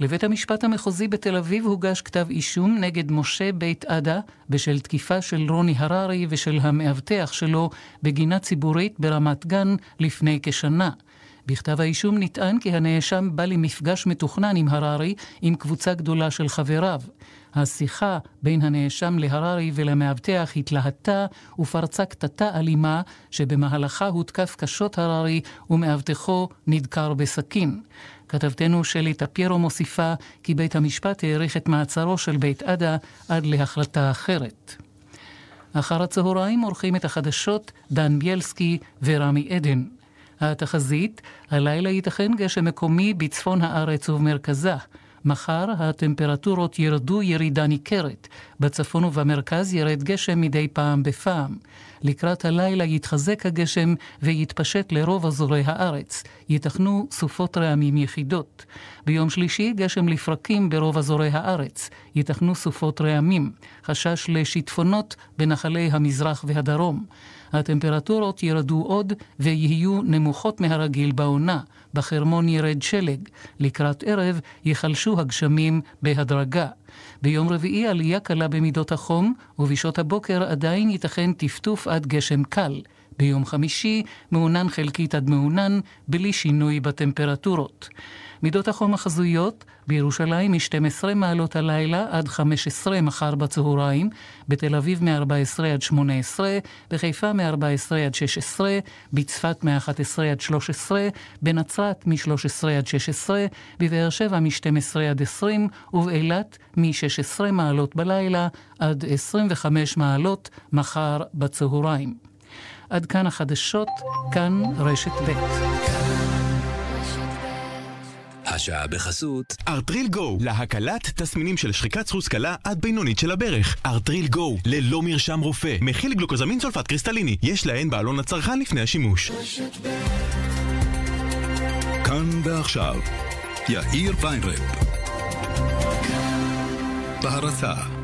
לבית המשפט המחוזי בתל אביב הוגש כתב אישום נגד משה בית עדה בשל תקיפה של רוני הררי ושל המאבטח שלו בגינה ציבורית ברמת גן לפני כשנה. בכתב האישום נטען כי הנאשם בא למפגש מתוכנן עם הררי עם קבוצה גדולה של חבריו. השיחה בין הנאשם להררי ולמאבטח התלהטה ופרצה קטטה אלימה שבמהלכה הותקף קשות הררי ומאבטחו נדקר בסכין. כתבתנו שלי טפיירו מוסיפה כי בית המשפט האריך את מעצרו של בית עדה עד להחלטה אחרת. אחר הצהריים עורכים את החדשות דן ביילסקי ורמי עדן. התחזית, הלילה ייתכן גשם מקומי בצפון הארץ ובמרכזה. מחר הטמפרטורות ירדו ירידה ניכרת. בצפון ובמרכז ירד גשם מדי פעם בפעם. לקראת הלילה יתחזק הגשם ויתפשט לרוב אזורי הארץ. ייתכנו סופות רעמים יחידות. ביום שלישי גשם לפרקים ברוב אזורי הארץ. ייתכנו סופות רעמים. חשש לשיטפונות בנחלי המזרח והדרום. הטמפרטורות ירדו עוד ויהיו נמוכות מהרגיל בעונה. בחרמון ירד שלג. לקראת ערב ייחלשו הגשמים בהדרגה. ביום רביעי עלייה קלה במידות החום, ובשעות הבוקר עדיין ייתכן טפטוף עד גשם קל. ביום חמישי מעונן חלקית עד מעונן, בלי שינוי בטמפרטורות. מידות החום החזויות בירושלים מ-12 מעלות הלילה עד 15 מחר בצהריים, בתל אביב מ-14 עד 18, בחיפה מ-14 עד 16, בצפת מ-11 עד 13, בנצרת מ-13 עד 16, בבאר שבע מ-12 עד 20, ובאילת מ-16 מעלות בלילה עד 25 מעלות מחר בצהריים. עד כאן החדשות, כאן רשת ב'. השעה בחסות ארטריל גו, להקלת תסמינים של שחיקת סחוס קלה עד בינונית של הברך. ארטריל גו, ללא מרשם רופא, מכיל גלוקוזמין סולפט קריסטליני, יש להן בעלון הצרכן לפני השימוש. כאן ועכשיו, יאיר ויינרב. בהרצה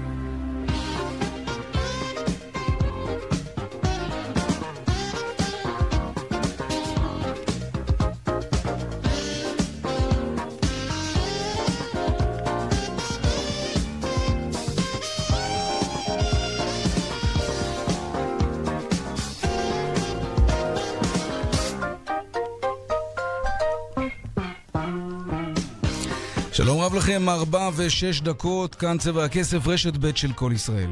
לכם, ארבע ושש דקות, כאן צבע הכסף, רשת ב' של כל ישראל.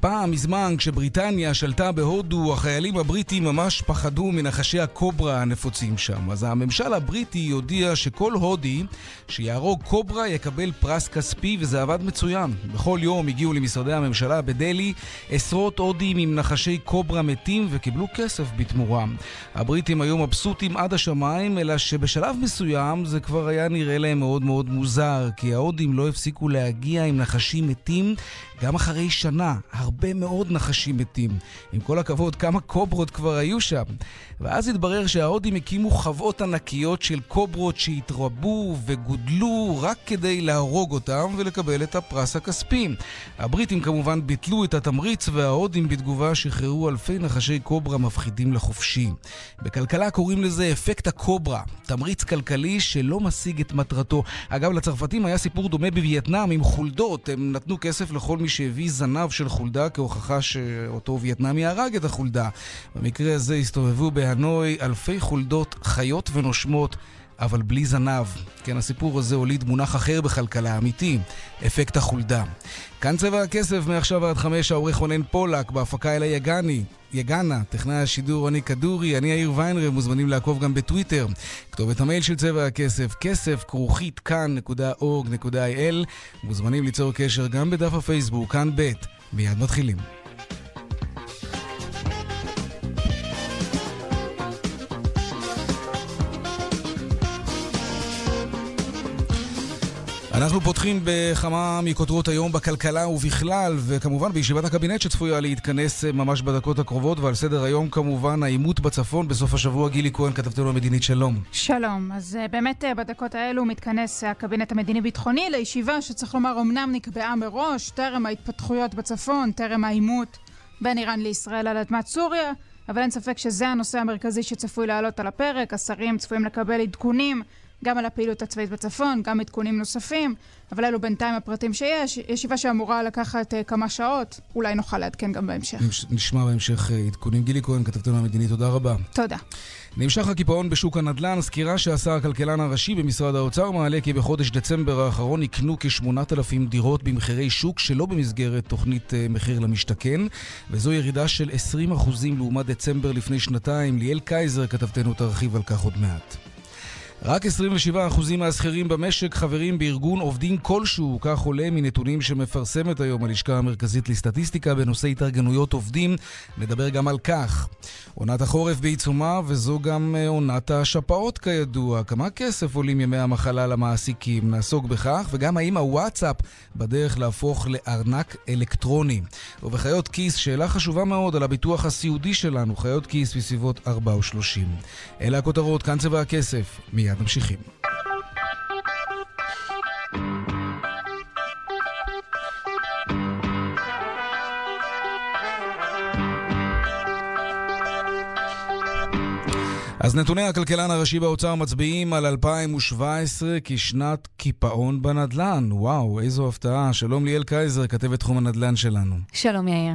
פעם, מזמן, כשבריטניה שלטה בהודו, החיילים הבריטים ממש פחדו מנחשי הקוברה הנפוצים שם. אז הממשל הבריטי הודיע שכל הודי שיהרוג קוברה יקבל פרס כספי, וזה עבד מצוין. בכל יום הגיעו למשרדי הממשלה בדלהי עשרות הודים עם נחשי קוברה מתים וקיבלו כסף בתמורה. הבריטים היו מבסוטים עד השמיים, אלא שבשלב מסוים זה כבר היה נראה להם מאוד מאוד מוזר, כי ההודים לא הפסיקו להגיע עם נחשים מתים גם אחרי שנה, הרבה מאוד נחשים מתים. עם כל הכבוד, כמה קוברות כבר היו שם. ואז התברר שההודים הקימו חוות ענקיות של קוברות שהתרבו וגודלו רק כדי להרוג אותם ולקבל את הפרס הכספי. הבריטים כמובן ביטלו את התמריץ וההודים בתגובה שחררו אלפי נחשי קוברה מפחידים לחופשי. בכלכלה קוראים לזה אפקט הקוברה, תמריץ כלכלי שלא משיג את מטרתו. אגב, לצרפתים היה סיפור דומה בווייטנאם עם חולדות. הם נתנו כסף לכל מי שהביא זנב של חולדה כהוכחה שאותו וייטנאמי הרג את החולדה. במקרה הזה הסתובבו בהנוי אלפי חולדות חיות ונושמות. אבל בלי זנב. כן, הסיפור הזה הוליד מונח אחר בכלכלה אמיתי, אפקט החולדה. כאן צבע הכסף, מעכשיו עד חמש, העורך רונן פולק, בהפקה אלה יגני, יגנה, טכנאי השידור רוני כדורי, אני יאיר ויינרב, מוזמנים לעקוב גם בטוויטר. כתובת המייל של צבע הכסף, כסף כרוכית כאן.org.il. מוזמנים ליצור קשר גם בדף הפייסבוק, כאן ב'. מיד מתחילים. אנחנו פותחים בכמה מכותרות היום בכלכלה ובכלל, וכמובן בישיבת הקבינט שצפויה להתכנס ממש בדקות הקרובות, ועל סדר היום כמובן העימות בצפון בסוף השבוע. גילי כהן, כתבתנו המדינית, שלום. שלום. אז אה, באמת אה, בדקות האלו מתכנס הקבינט המדיני-ביטחוני לישיבה שצריך לומר אמנם נקבעה מראש, טרם ההתפתחויות בצפון, טרם העימות בין איראן לישראל על אדמת סוריה, אבל אין ספק שזה הנושא המרכזי שצפוי לעלות על הפרק. השרים צפויים לקבל עדכונים גם על הפעילות הצבאית בצפון, גם עדכונים נוספים, אבל אלו בינתיים הפרטים שיש. ישיבה שאמורה לקחת uh, כמה שעות, אולי נוכל לעדכן גם בהמשך. נשמע בהמשך עדכונים. גילי כהן, כתבתנו המדיני, תודה רבה. תודה. נמשך הקיפאון בשוק הנדל"ן, סקירה שעשה הכלכלן הראשי במשרד האוצר מעלה כי בחודש דצמבר האחרון נקנו כ-8,000 דירות במחירי שוק שלא במסגרת תוכנית אה, מחיר למשתכן, וזו ירידה של 20% לעומת דצמבר לפני שנתיים. ליאל קייזר, כתבתנו, תרחיב על כך עוד מעט. רק 27% מהשכירים במשק חברים בארגון עובדים כלשהו, כך עולה מנתונים שמפרסמת היום הלשכה המרכזית לסטטיסטיקה בנושא התארגנויות עובדים. נדבר גם על כך. עונת החורף בעיצומה, וזו גם אה, עונת השפעות כידוע. כמה כסף עולים ימי המחלה למעסיקים? נעסוק בכך, וגם האם הוואטסאפ בדרך להפוך לארנק אלקטרוני. ובחיות כיס, שאלה חשובה מאוד על הביטוח הסיעודי שלנו, חיות כיס בסביבות 4 או 30. אלה הכותרות, כאן צבע הכסף. מיד מיד ממשיכים. אז נתוני הכלכלן הראשי באוצר מצביעים על 2017 כשנת קיפאון בנדל"ן. וואו, איזו הפתעה. שלום ליאל קייזר, כתבת תחום הנדל"ן שלנו. שלום יאיר.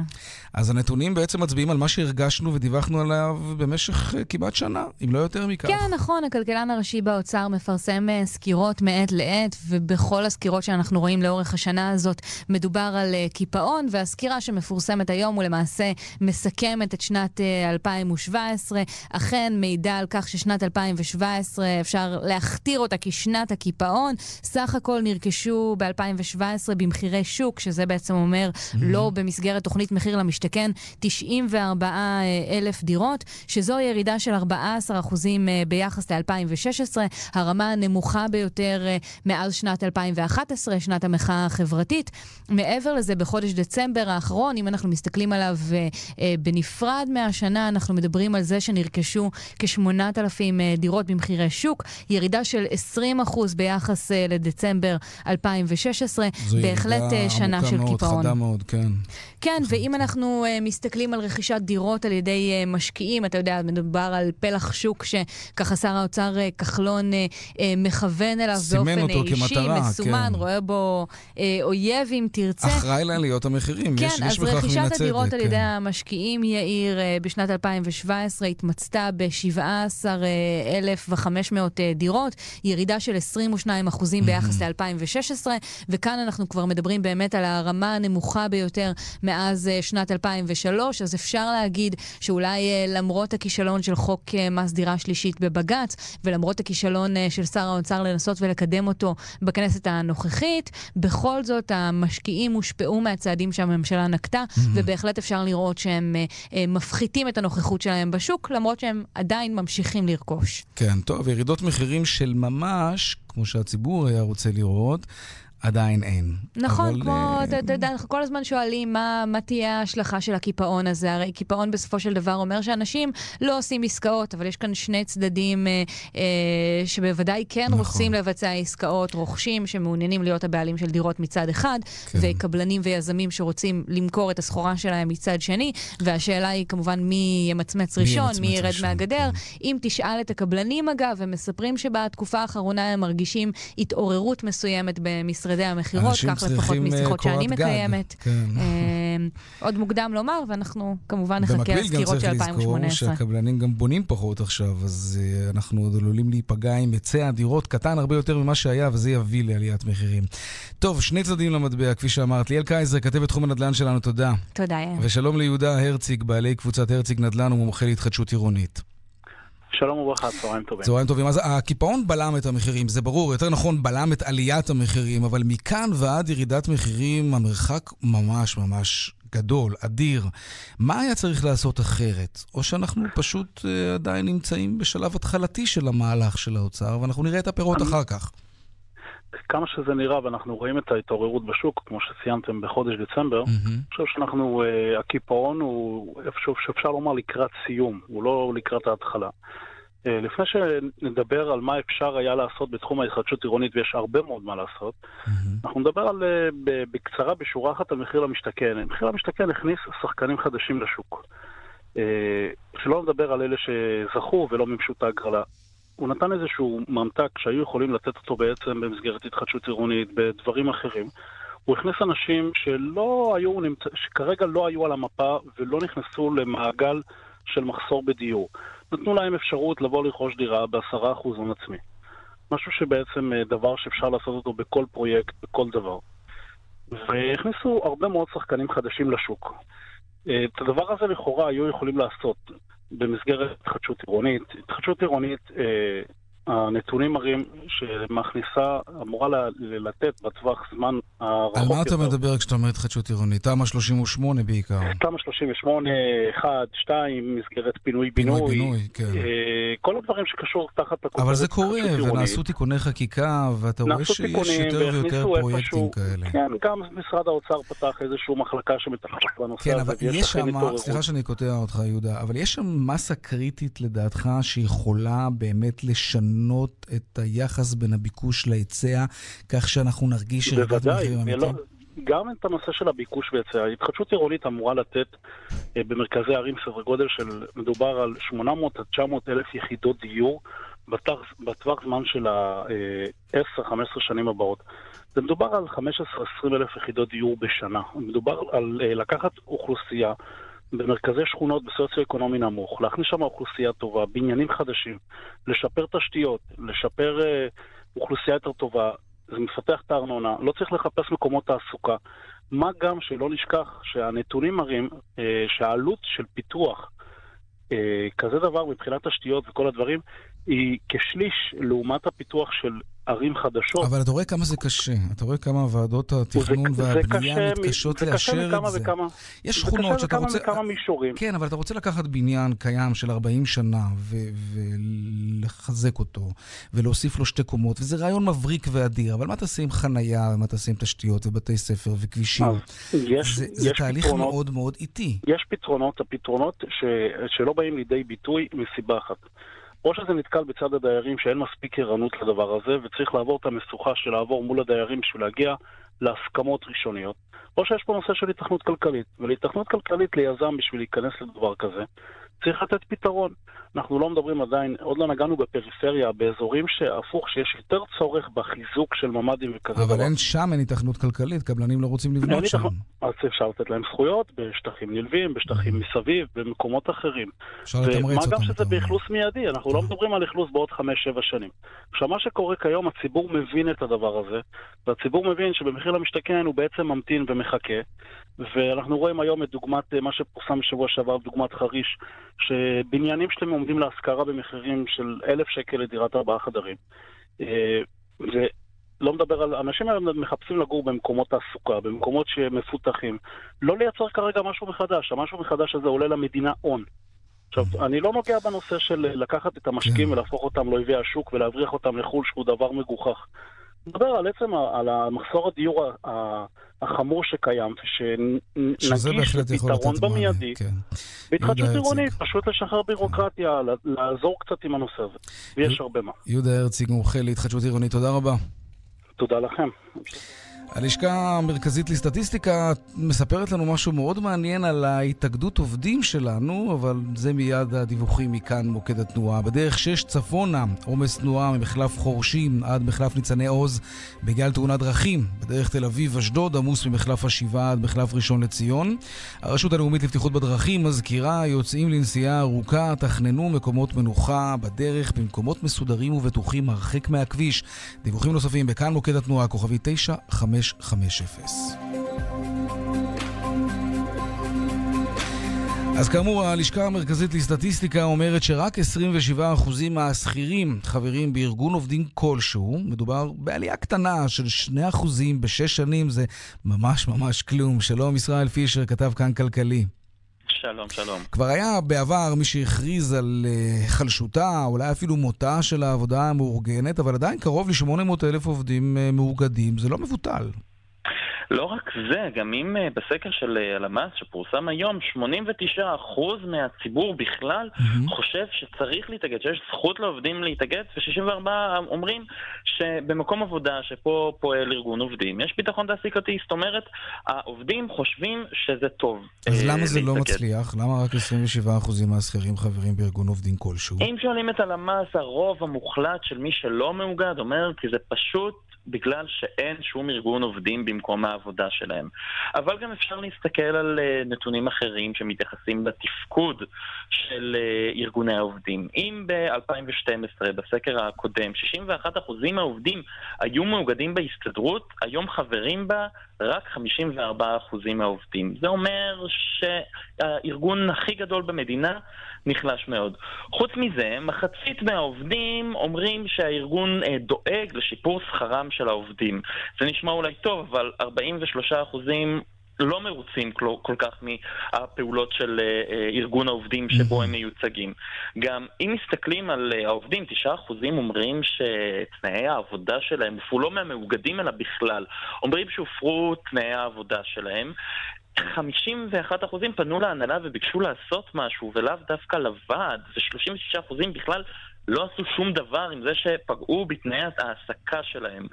אז הנתונים בעצם מצביעים על מה שהרגשנו ודיווחנו עליו במשך uh, כמעט שנה, אם לא יותר מכך. כן, נכון, הכלכלן הראשי באוצר מפרסם uh, סקירות מעת לעת, ובכל הסקירות שאנחנו רואים לאורך השנה הזאת מדובר על uh, קיפאון, והסקירה שמפורסמת היום הוא למעשה מסכמת את שנת uh, 2017. אכן, מידע על כך ששנת 2017 אפשר להכתיר אותה כשנת הקיפאון. סך הכל נרכשו ב-2017 במחירי שוק, שזה בעצם אומר mm-hmm. לא במסגרת תוכנית מחיר למשתכן. למשתכן 94 אלף דירות, שזו ירידה של 14 אחוזים אה, ביחס ל-2016, הרמה הנמוכה ביותר אה, מאז שנת 2011, שנת המחאה החברתית. מעבר לזה, בחודש דצמבר האחרון, אם אנחנו מסתכלים עליו אה, בנפרד מהשנה, אנחנו מדברים על זה שנרכשו 8,000 אה, דירות במחירי שוק, ירידה של 20% ביחס אה, לדצמבר 2016. בהחלט אה, שנה של קיפאון. זו ירידה עמוקה מאוד, חדה מאוד, כן. כן, ואם אנחנו מסתכלים על רכישת דירות על ידי משקיעים, אתה יודע, מדובר על פלח שוק שככה שר האוצר כחלון מכוון אליו באופן אישי, סימן אותו כמטרה, מסומן, כן. רואה בו אויב אם תרצה. אחראי לעליות המחירים, כן, יש, יש בכך מן הצדק. כן, אז רכישת הדירות על כן. ידי המשקיעים, יאיר, בשנת 2017 התמצתה ב-7 18,500 אה, אה, דירות, ירידה של 22 אחוזים ביחס ל-2016, וכאן אנחנו כבר מדברים באמת על הרמה הנמוכה ביותר מאז אה, שנת 2003, אז אפשר להגיד שאולי למרות הכישלון של חוק מס דירה שלישית בבג"ץ, ולמרות הכישלון של שר האוצר לנסות ולקדם אותו בכנסת הנוכחית, בכל זאת המשקיעים הושפעו מהצעדים שהממשלה נקטה, ובהחלט אפשר לראות שהם מפחיתים את הנוכחות שלהם בשוק, למרות שהם עדיין ממשיכים. לרכוש. כן, טוב, ירידות מחירים של ממש, כמו שהציבור היה רוצה לראות. עדיין אין. נכון, אבל... כמו, אה, אתה יודע, אנחנו כל הזמן שואלים מה, מה תהיה ההשלכה של הקיפאון הזה. הרי קיפאון בסופו של דבר אומר שאנשים לא עושים עסקאות, אבל יש כאן שני צדדים אה, אה, שבוודאי כן נכון. רוצים לבצע עסקאות, רוכשים שמעוניינים להיות הבעלים של דירות מצד אחד, כן. וקבלנים ויזמים שרוצים למכור את הסחורה שלהם מצד שני, והשאלה היא כמובן מי ימצמץ ראשון, מי, מי ירד ראשון, מהגדר. כן. אם תשאל את הקבלנים, אגב, הם מספרים שבתקופה האחרונה הם מרגישים התעוררות מסוימת במשרדי... משרדי המכירות, כך לפחות משיחות שאני מקיימת. כן. אה, עוד מוקדם לומר, ואנחנו כמובן נחכה לסקירות של 2018. במקביל גם צריך לזכור שהקבלנים גם בונים פחות עכשיו, אז uh, אנחנו עוד עלולים להיפגע עם היצע הדירות קטן הרבה יותר ממה שהיה, וזה יביא לעליית מחירים. טוב, שני צדדים למטבע, כפי שאמרת. ליאל קייזר, כתבת תחום הנדל"ן שלנו, תודה. תודה, יאיר. ושלום ליהודה הרציג, בעלי קבוצת הרציג נדל"ן ומומחה להתחדשות עירונית. שלום וברכה, צהריים טובים. צהריים טובים. אז הקיפאון בלם את המחירים, זה ברור, יותר נכון בלם את עליית המחירים, אבל מכאן ועד ירידת מחירים המרחק ממש ממש גדול, אדיר. מה היה צריך לעשות אחרת? או שאנחנו פשוט uh, עדיין נמצאים בשלב התחלתי של המהלך של האוצר, ואנחנו נראה את הפירות. אחר כך. כמה שזה נראה, ואנחנו רואים את ההתעוררות בשוק, כמו שציינתם בחודש דצמבר, mm-hmm. אני חושב שאנחנו, uh, הקיפאון הוא איפשהו שאפשר לומר לקראת סיום, הוא לא לקראת ההתחלה. Uh, לפני שנדבר על מה אפשר היה לעשות בתחום ההתחדשות עירונית, ויש הרבה מאוד מה לעשות, mm-hmm. אנחנו נדבר על, uh, בקצרה, בשורה אחת, על מחיר למשתכן. מחיר למשתכן הכניס שחקנים חדשים לשוק. Uh, שלא נדבר על אלה שזכו ולא מימשו את ההגרלה. הוא נתן איזשהו ממתק שהיו יכולים לתת אותו בעצם במסגרת התחדשות עירונית, בדברים אחרים. הוא הכניס אנשים שלא היו, שכרגע לא היו על המפה ולא נכנסו למעגל של מחסור בדיור. נתנו להם אפשרות לבוא לרכוש דירה בעשרה אחוז הון עצמי. משהו שבעצם אה, דבר שאפשר לעשות אותו בכל פרויקט, בכל דבר. והכניסו הרבה מאוד שחקנים חדשים לשוק. אה, את הדבר הזה לכאורה היו יכולים לעשות במסגרת התחדשות עירונית. התחדשות עירונית אה, הנתונים מראים שמכניסה אמורה לתת בטווח זמן הרחוק יותר. על מה אתה מדבר כשאתה אומר התחדשות עירונית? תמ"א 38 בעיקר. תמ"א 38, 1, 2, מסגרת פינוי-בינוי. פינוי-בינוי, כן. אה, כל הדברים שקשור תחת הכותרת אבל זה קורה, ונעשו תיקוני חקיקה, ואתה רואה שיש יותר ויותר פרויקטים כאלה. כן, גם משרד האוצר פתח איזושהי מחלקה שמתחת בנושא כן, הזה. כן, אבל יש שם, סליחה שאני קוטע אותך, יהודה, אבל יש שם מסה קריטית לדעתך שיכולה באמת לשנות לשנות את היחס בין הביקוש להיצע, כך שאנחנו נרגיש ירידת מחירים אמיתיים? לא, גם את הנושא של הביקוש והיצע. התחדשות עירונית אמורה לתת אה, במרכזי ערים סדר גודל של, מדובר על 800 עד 900 אלף יחידות דיור בטווח, בטווח זמן של ה-10-15 אה, שנים הבאות. זה מדובר על 15-20 אלף יחידות דיור בשנה. מדובר על אה, לקחת אוכלוסייה במרכזי שכונות בסוציו-אקונומי נמוך, להכניס שם אוכלוסייה טובה, בניינים חדשים, לשפר תשתיות, לשפר אה, אוכלוסייה יותר טובה, זה מפתח את הארנונה, לא צריך לחפש מקומות תעסוקה. מה גם שלא נשכח שהנתונים מראים אה, שהעלות של פיתוח אה, כזה דבר מבחינת תשתיות וכל הדברים היא כשליש לעומת הפיתוח של ערים חדשות. אבל אתה רואה כמה זה קשה. אתה רואה כמה ועדות התכנון זה, והבנייה זה מתקשות זה לאשר את זה. וכמה, יש שכונות שאתה רוצה... זה קשה מכמה וכמה מישורים. כן, אבל אתה רוצה לקחת בניין קיים של 40 שנה ולחזק אותו, ולהוסיף לו שתי קומות, וזה רעיון מבריק ואדיר, אבל מה תעשה עם חנייה, ומה תעשה עם תשתיות ובתי ספר וכבישים? יש, זה, זה יש תהליך פתרונות, מאוד מאוד איטי. יש פתרונות, הפתרונות ש, שלא באים לידי ביטוי מסיבה אחת. או שזה נתקל בצד הדיירים שאין מספיק ערנות לדבר הזה, וצריך לעבור את המשוכה של לעבור מול הדיירים בשביל להגיע להסכמות ראשוניות, או שיש פה נושא של התכנות כלכלית. ולהתכנות כלכלית ליזם בשביל להיכנס לדבר כזה, צריך לתת פתרון. אנחנו לא מדברים עדיין, עוד לא נגענו בפריפריה, באזורים שהפוך, שיש יותר צורך בחיזוק של ממ"דים וכזה. אבל אין שם, אין התכנות כלכלית, קבלנים לא רוצים לבנות שם. אז אפשר לתת להם זכויות בשטחים נלווים, בשטחים. מסביב, במקומות אחרים. אפשר לתמרץ אותם. ומה גם שזה באכלוס מיידי, אנחנו לא מדברים על אכלוס בעוד חמש-שבע שנים. עכשיו, מה שקורה כיום, הציבור מבין את הדבר הזה, והציבור מבין שבמחיר למשתכן הוא בעצם ממתין ומחכה, ואנחנו רואים היום את דוגמת, מה שפורסם בשבוע שעבר, דוגמת חריש, שבניינים שלהם עומדים להשכרה במחירים של אלף שקל לדירת ארבעה חדרים. אה, ולא מדבר על... אנשים היום מחפשים לגור במקומות תעסוקה, במקומות שמפותחים. לא לייצר כרגע משהו מחדש, המשהו מחדש הזה עולה למדינה הון. עכשיו, אני לא נוגע בנושא של לקחת את המשקיעים כן. ולהפוך אותם לאויבי השוק ולהבריח אותם לחו"ל, שהוא דבר מגוחך. מדבר על עצם, על המחסור הדיור החמור שקיים, ושנגיש פתרון במיידי. כן. בהתחדשות עירונית, פשוט לשחרר בירוקרטיה, לעזור קצת עם הנושא הזה, ויש הרבה מה. יהודה הרציג, מומחה להתחדשות עירונית, תודה רבה. תודה לכם. הלשכה המרכזית לסטטיסטיקה מספרת לנו משהו מאוד מעניין על ההתאגדות עובדים שלנו, אבל זה מיד הדיווחים מכאן מוקד התנועה. בדרך 6 צפונה, עומס תנועה ממחלף חורשים עד מחלף ניצני עוז בגלל תאונת דרכים. בדרך תל אביב-אשדוד עמוס ממחלף השבעה עד מחלף ראשון לציון. הרשות הלאומית לבטיחות בדרכים מזכירה, יוצאים לנסיעה ארוכה, תכננו מקומות מנוחה בדרך במקומות מסודרים ובטוחים הרחק מהכביש. דיווחים נוספים בכאן מוקד התנועה, כוכבי 9, 5 550. אז כאמור, הלשכה המרכזית לסטטיסטיקה אומרת שרק 27% מהשכירים חברים בארגון עובדים כלשהו. מדובר בעלייה קטנה של 2% בשש שנים, זה ממש ממש כלום. שלום, ישראל פישר, כתב כאן כלכלי. שלום, שלום. כבר היה בעבר מי שהכריז על uh, חלשותה, אולי אפילו מותה של העבודה המאורגנת, אבל עדיין קרוב ל-800 אלף עובדים uh, מאוגדים, זה לא מבוטל. לא רק זה, גם אם uh, בסקר של uh, הלמ"ס שפורסם היום, 89% מהציבור בכלל mm-hmm. חושב שצריך להתאגד, שיש זכות לעובדים להתאגד, ו-64 אומרים שבמקום עבודה שפה פועל ארגון עובדים, יש ביטחון תעסיקתי, זאת אומרת, העובדים חושבים שזה טוב. אז uh, למה זה לא להתאגד. לא מצליח? למה רק 27% מהשכירים חברים בארגון עובדים כלשהו? אם שואלים את הלמ"ס, הרוב המוחלט של מי שלא מאוגד אומר כי זה פשוט בגלל שאין שום ארגון עובדים במקום העבודה שלהם. אבל גם אפשר להסתכל על uh, נתונים אחרים שמתייחסים לתפקוד של uh, ארגוני העובדים. אם ב-2012, בסקר הקודם, 61% מהעובדים היו מאוגדים בהסתדרות, היום חברים בה רק 54% מהעובדים. זה אומר שהארגון הכי גדול במדינה נחלש מאוד. חוץ מזה, מחצית מהעובדים אומרים שהארגון אה, דואג לשיפור שכרם של העובדים. זה נשמע אולי טוב, אבל 43 אחוזים לא מרוצים כל, כל כך מהפעולות של uh, ארגון העובדים שבו הם מיוצגים. גם אם מסתכלים על uh, העובדים, 9% אומרים שתנאי העבודה שלהם הופרו לא מהמאוגדים אלא בכלל. אומרים שהופרו תנאי העבודה שלהם. 51 אחוזים פנו להנהלה וביקשו לעשות משהו, ולאו דווקא לוועד, ו-36 אחוזים בכלל לא עשו שום דבר עם זה שפגעו בתנאי ההעסקה שלהם.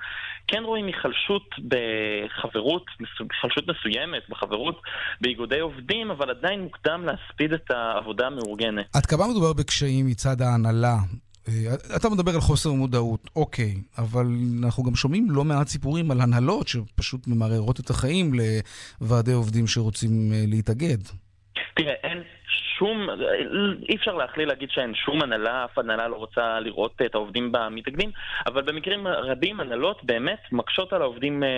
כן רואים היחלשות בחברות, היחלשות מסוימת, בחברות באיגודי עובדים, אבל עדיין מוקדם להספיד את העבודה המאורגנת. עד כמה מדובר בקשיים מצד ההנהלה אתה מדבר על חוסר מודעות, אוקיי, אבל אנחנו גם שומעים לא מעט סיפורים על הנהלות שפשוט ממררות את החיים לוועדי עובדים שרוצים אה, להתאגד. תראה, שום, אי אפשר להכליל להגיד שאין שום הנהלה, אף הנהלה לא רוצה לראות את העובדים במתאגדים, אבל במקרים רבים הנהלות באמת מקשות על העובדים אה,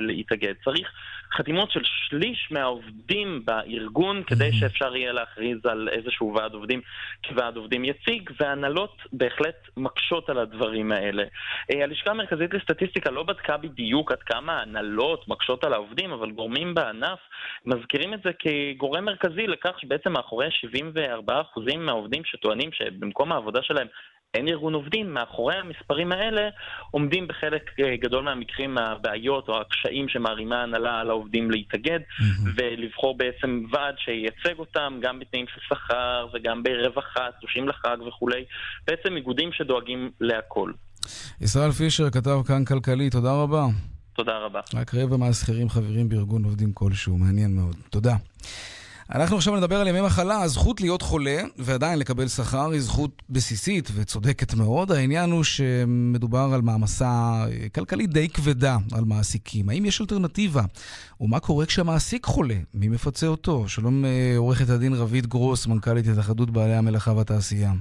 להתאגד. צריך חתימות של שליש מהעובדים בארגון כדי שאפשר יהיה להכריז על איזשהו ועד עובדים כוועד עובדים יציג, והנהלות בהחלט מקשות על הדברים האלה. אה, הלשכה המרכזית לסטטיסטיקה לא בדקה בדיוק עד כמה הנהלות מקשות על העובדים, אבל גורמים בענף מזכירים את זה כגורם מרכזי לכך שבעצם מאחורי 74% מהעובדים שטוענים שבמקום העבודה שלהם אין ארגון עובדים, מאחורי המספרים האלה עומדים בחלק אה, גדול מהמקרים הבעיות או הקשיים שמערימה ההנהלה על העובדים להתאגד mm-hmm. ולבחור בעצם ועד שייצג אותם גם בתנאים של שכר וגם ברווחה, תלושים לחג וכולי, בעצם איגודים שדואגים להכל. ישראל פישר, כתב כאן כלכלי, תודה רבה. תודה רבה. רק רבע מהשכירים חברים בארגון עובדים כלשהו, מעניין מאוד. תודה. אנחנו עכשיו נדבר על ימי מחלה. הזכות להיות חולה ועדיין לקבל שכר היא זכות בסיסית וצודקת מאוד. העניין הוא שמדובר על מעמסה כלכלית די כבדה על מעסיקים. האם יש אלטרנטיבה? ומה קורה כשהמעסיק חולה? מי מפצה אותו? שלום אה, עורכת הדין רבית גרוס, מנכ"לית התאחדות בעלי המלאכה והתעשייה.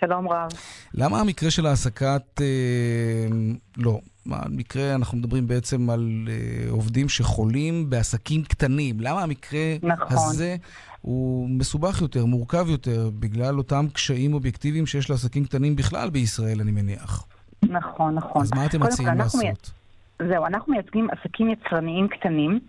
שלום רב. למה המקרה של העסקת... אה, לא, המקרה, אנחנו מדברים בעצם על אה, עובדים שחולים בעסקים קטנים. למה המקרה נכון. הזה הוא מסובך יותר, מורכב יותר, בגלל אותם קשיים אובייקטיביים שיש לעסקים קטנים בכלל בישראל, אני מניח. נכון, נכון. אז מה אתם מציעים לעשות? מי... זהו, אנחנו מייצגים עסקים יצרניים קטנים.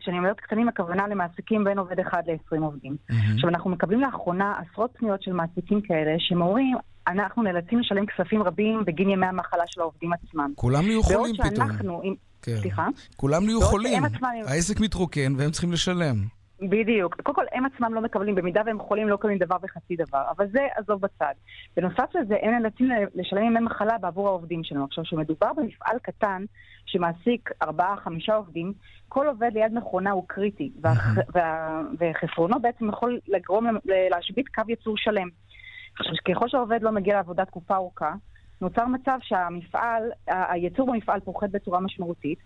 כשאני אומרת קטנים, הכוונה למעסיקים בין עובד אחד ל-20 עובדים. Mm-hmm. עכשיו, אנחנו מקבלים לאחרונה עשרות פניות של מעסיקים כאלה, שהם אומרים, אנחנו נאלצים לשלם כספים רבים בגין ימי המחלה של העובדים עצמם. כולם נהיו חולים פתאום. בעוד שאנחנו... כן. סליחה? כולם נהיו חולים. עצמם... העסק מתרוקן והם צריכים לשלם. בדיוק. קודם כל, הם עצמם לא מקבלים, במידה והם חולים, לא מקבלים דבר וחצי דבר. אבל זה, עזוב בצד. בנוסף לזה, הם נאלצים לשלם ימי מחלה בעבור העובדים שלנו. עכשיו, כשמדובר במפעל קטן, שמעסיק ארבעה, חמישה עובדים, כל עובד ליד מכונה הוא קריטי, וחסרונו בעצם יכול לגרום להשבית קו ייצור שלם. עכשיו, ככל שהעובד לא מגיע לעבודה תקופה ארוכה, נוצר מצב שהמפעל, הייצור במפעל פוחת בצורה משמעותית,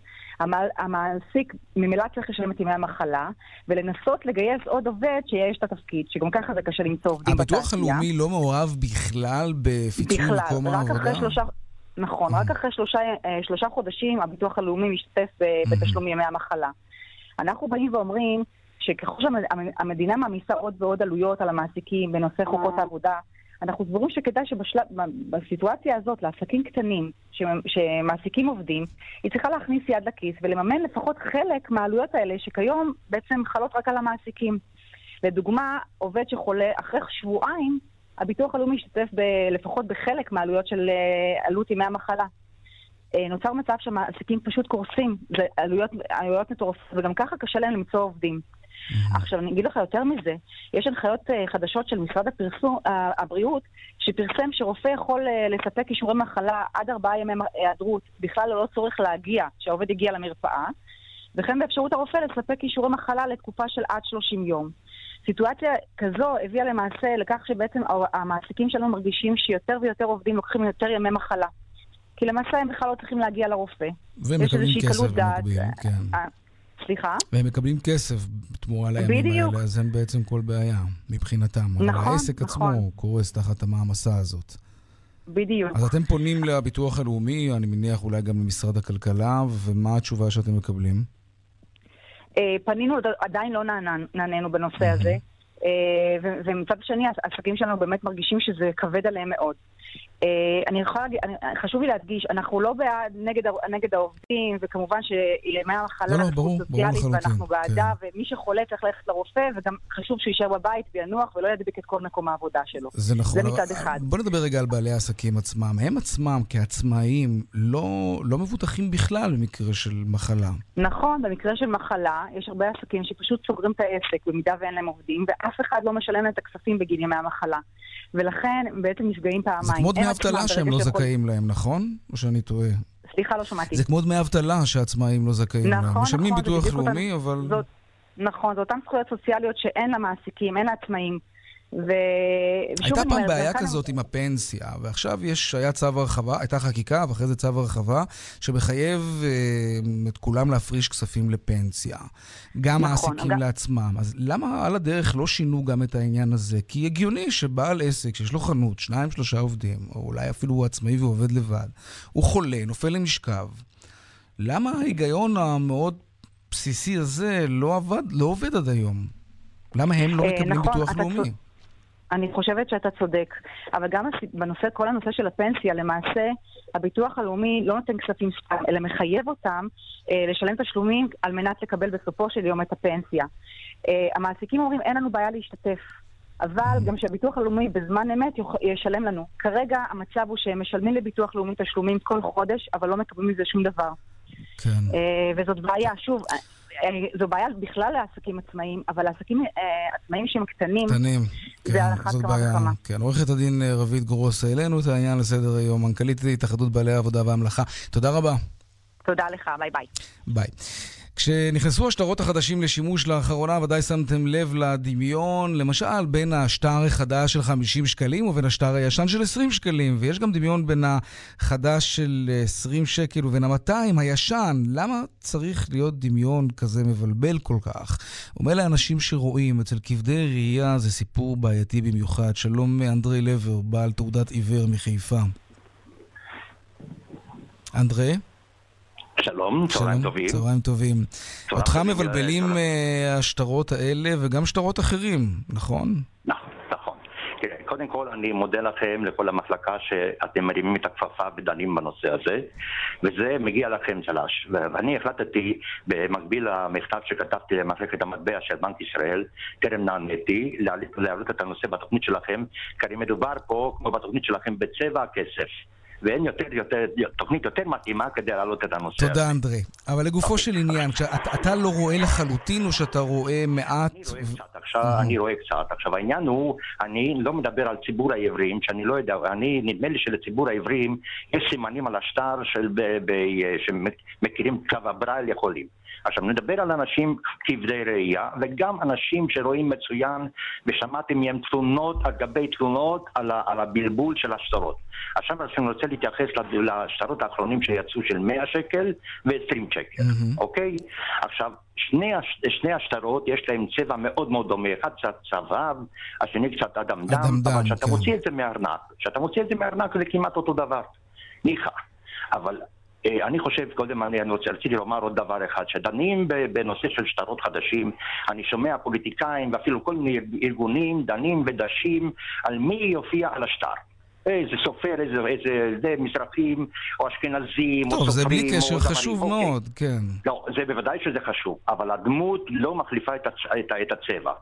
המעסיק ממילא צריך לשלם את ימי המחלה, ולנסות לגייס עוד עובד שיש את התפקיד, שגם ככה זה קשה למצוא עובדים בתעשייה. הביטוח הלאומי לא מעורב בכלל בפיצוי מקום העבודה? בכלל, רק אחרי שלושה... נכון, רק אחרי שלושה, אה, שלושה חודשים הביטוח הלאומי משתתף בתשלום ימי המחלה. אנחנו באים ואומרים שככל שהמדינה מעמיסה עוד ועוד עלויות על המעסיקים בנושא חוקות העבודה, אנחנו סבורים שכדאי שבסיטואציה הזאת, לעסקים קטנים שמעסיקים עובדים, היא צריכה להכניס יד לכיס ולממן לפחות חלק מהעלויות האלה שכיום בעצם חלות רק על המעסיקים. לדוגמה, עובד שחולה אחרי שבועיים, הביטוח הלאומי ישתתף ב, לפחות בחלק מהעלויות של אה, עלות ימי המחלה. אה, נוצר מצב שהמעסיקים פשוט קורסים, זה עלויות, עלויות מטורפות, וגם ככה קשה להם למצוא עובדים. Mm-hmm. עכשיו, אני אגיד לך יותר מזה, יש הנחיות uh, חדשות של משרד הפרסום, uh, הבריאות, שפרסם שרופא יכול uh, לספק אישורי מחלה עד ארבעה ימי היעדרות, בכלל ללא צורך להגיע, שהעובד הגיע למרפאה, וכן באפשרות הרופא לספק אישורי מחלה לתקופה של עד 30 יום. סיטואציה כזו הביאה למעשה לכך שבעצם המעסיקים שלנו מרגישים שיותר ויותר עובדים לוקחים יותר ימי מחלה. כי למעשה הם בכלל לא צריכים להגיע לרופא. ומקבלים כסף במקביל, כן. סליחה? והם מקבלים כסף בתמורה לימים בדיוק. האלה, אז אין בעצם כל בעיה מבחינתם. נכון, אבל העסק נכון. עצמו קורס תחת המעמסה הזאת. בדיוק. אז אתם פונים לביטוח הלאומי, אני מניח אולי גם למשרד הכלכלה, ומה התשובה שאתם מקבלים? אה, פנינו, עדיין לא נענינו בנושא הזה. אה, ומצד שני, העסקים שלנו באמת מרגישים שזה כבד עליהם מאוד. אה, אני יכולה להגיד, חשוב לי להדגיש, אנחנו לא בעד, נגד, נגד העובדים, וכמובן שימי המחלה לא, לא, ברור, סוציאלית, ואנחנו בעדה, כן. ומי שחולה צריך ללכת לרופא, וגם חשוב שהוא יישאר בבית וינוח ולא ידביק את כל מקום העבודה שלו. זה נכון. זה מצד אחד. בוא נדבר רגע על בעלי העסקים עצמם. הם עצמם, כעצמאים, לא, לא מבוטחים בכלל במקרה של מחלה. נכון, במקרה של מחלה, יש הרבה עסקים שפשוט סוגרים את העסק במידה ואין להם עובדים, ואף אחד לא משלם את הכספים בגין ימי המחלה. ולכן בעצם נפגעים פעמיים. אבטלה שהם לא זכאים להם, נכון? או שאני טועה? סליחה, לא שמעתי. זה כמו דמי אבטלה שעצמאים לא זכאים נכון, להם. נכון, משלמים ביטוח לאומי, אבל... זאת, נכון, זה אותן זכויות סוציאליות שאין למעסיקים, אין לעצמאים. ו... הייתה פעם בעיה כזאת עם הפנסיה, ועכשיו יש, היה צו הרחבה, הייתה חקיקה, ואחרי זה צו הרחבה, שמחייב אה, את כולם להפריש כספים לפנסיה. גם נכון, מעסיקים אגב... לעצמם. אז למה על הדרך לא שינו גם את העניין הזה? כי הגיוני שבעל עסק שיש לו חנות, שניים, שלושה עובדים, או אולי אפילו הוא עצמאי ועובד לבד, הוא חולה, נופל למשכב. למה ההיגיון המאוד בסיסי הזה לא עבד, לא עובד עד היום? למה הם לא אה, מקבלים נכון, ביטוח לאומי? אני חושבת שאתה צודק, אבל גם בנושא, כל הנושא של הפנסיה, למעשה הביטוח הלאומי לא נותן כספים סתם, אלא מחייב אותם אה, לשלם תשלומים על מנת לקבל בסופו של יום את הפנסיה. אה, המעסיקים אומרים, אין לנו בעיה להשתתף. אבל גם שהביטוח הלאומי בזמן אמת ישלם לנו. כרגע המצב הוא שהם משלמים לביטוח לאומי תשלומים כל חודש, אבל לא מקבלים מזה שום דבר. כן. אה, וזאת בעיה. שוב, זו בעיה בכלל לעסקים עצמאיים, אבל לעסקים אה, עצמאים שהם קטנים, קטנים, כן, זה על אחת כמה וכמה. כן, עורכת הדין אה, רבית גרוס, העלינו את העניין לסדר היום, מנכ"לית התאחדות בעלי העבודה והמלאכה. תודה רבה. תודה לך, ביי ביי. ביי. כשנכנסו השטרות החדשים לשימוש לאחרונה, ודאי שמתם לב לדמיון, למשל, בין השטר החדש של 50 שקלים ובין השטר הישן של 20 שקלים, ויש גם דמיון בין החדש של 20 שקל ובין ה-200, הישן. למה צריך להיות דמיון כזה מבלבל כל כך? אומר לאנשים שרואים, אצל כבדי ראייה זה סיפור בעייתי במיוחד. שלום אנדרי לבר, בעל תעודת עיוור מחיפה. אנדרי? שלום, צהריים טובים. צהריים טובים. אותך מבלבלים אה, השטרות האלה וגם שטרות אחרים, נכון? נכון, נכון. קודם כל, אני מודה לכם, לכל המחלקה, שאתם מרימים את הכפפה ודנים בנושא הזה, וזה מגיע לכם צל"ש. ואני החלטתי, במקביל למכתב שכתבתי למחלקת המטבע של בנק ישראל, טרם נעניתי, להעלות את הנושא בתוכנית שלכם, כי מדובר פה, כמו בתוכנית שלכם, בצבע הכסף. ואין יותר, יותר, תוכנית יותר מתאימה כדי להעלות את הנושא תודה, אנדרי. אבל לגופו. אוקיי. של עניין, אתה לא רואה לחלוטין או שאתה רואה מעט? אני רואה קצת עכשיו. אני רואה קצת. עכשיו, העניין הוא, אני לא מדבר על ציבור העברים, שאני לא יודע, אני, נדמה לי שלציבור העברים יש סימנים על השטר שמכירים קו הברייל יכולים. עכשיו נדבר על אנשים כבדי ראייה וגם אנשים שרואים מצוין ושמעתי מהם תלונות על גבי תלונות על, על הבלבול של השטרות. עכשיו אני רוצה להתייחס לשטרות האחרונים שיצאו של 100 שקל ו-20 שקל, mm-hmm. אוקיי? עכשיו, שני, שני השטרות יש להם צבע מאוד מאוד דומה, אחד קצת צהב, השני קצת אדם דם, אבל כשאתה כן. מוציא את זה מהארנק, כשאתה מוציא את זה מהארנק זה כמעט אותו דבר, ניחא. אבל אני חושב, קודם אני, אני רוצה, רציתי לומר עוד דבר אחד, שדנים בנושא של שטרות חדשים, אני שומע פוליטיקאים ואפילו כל מיני ארגונים דנים ודשים על מי יופיע על השטר. איזה סופר, איזה, איזה זה, מזרחים, או אשכנזים, טוב, או סופרים. טוב, זה בלי קשר חשוב אוקיי. מאוד, כן. לא, זה בוודאי שזה חשוב, אבל הדמות לא מחליפה את, הצ... את, את הצבע.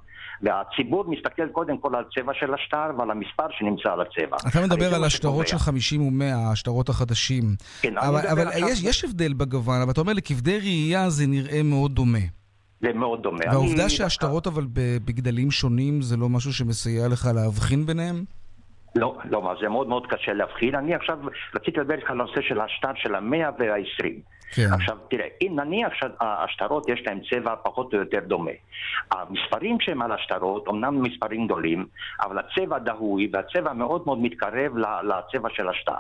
והציבור מסתכל קודם כל על צבע של השטר ועל המספר שנמצא על הצבע. אתה מדבר על השטרות של 50 ו-100, השטרות החדשים. כן, אבל, אבל עכשיו... יש, יש הבדל בגוון, אבל אתה אומר לכבדי ראייה זה נראה מאוד דומה. זה מאוד דומה. והעובדה אני... שהשטרות אבל בגדלים שונים זה לא משהו שמסייע לך להבחין ביניהם? לא, לא, מה, זה מאוד מאוד קשה להבחין. אני עכשיו רציתי לדבר איתך על הנושא של השטר של המאה והעשרים. כן. עכשיו, תראה, אם נניח שהשטרות יש להם צבע פחות או יותר דומה. המספרים שהם על השטרות, אמנם מספרים גדולים, אבל הצבע דהוי והצבע מאוד מאוד מתקרב לצבע של השטר.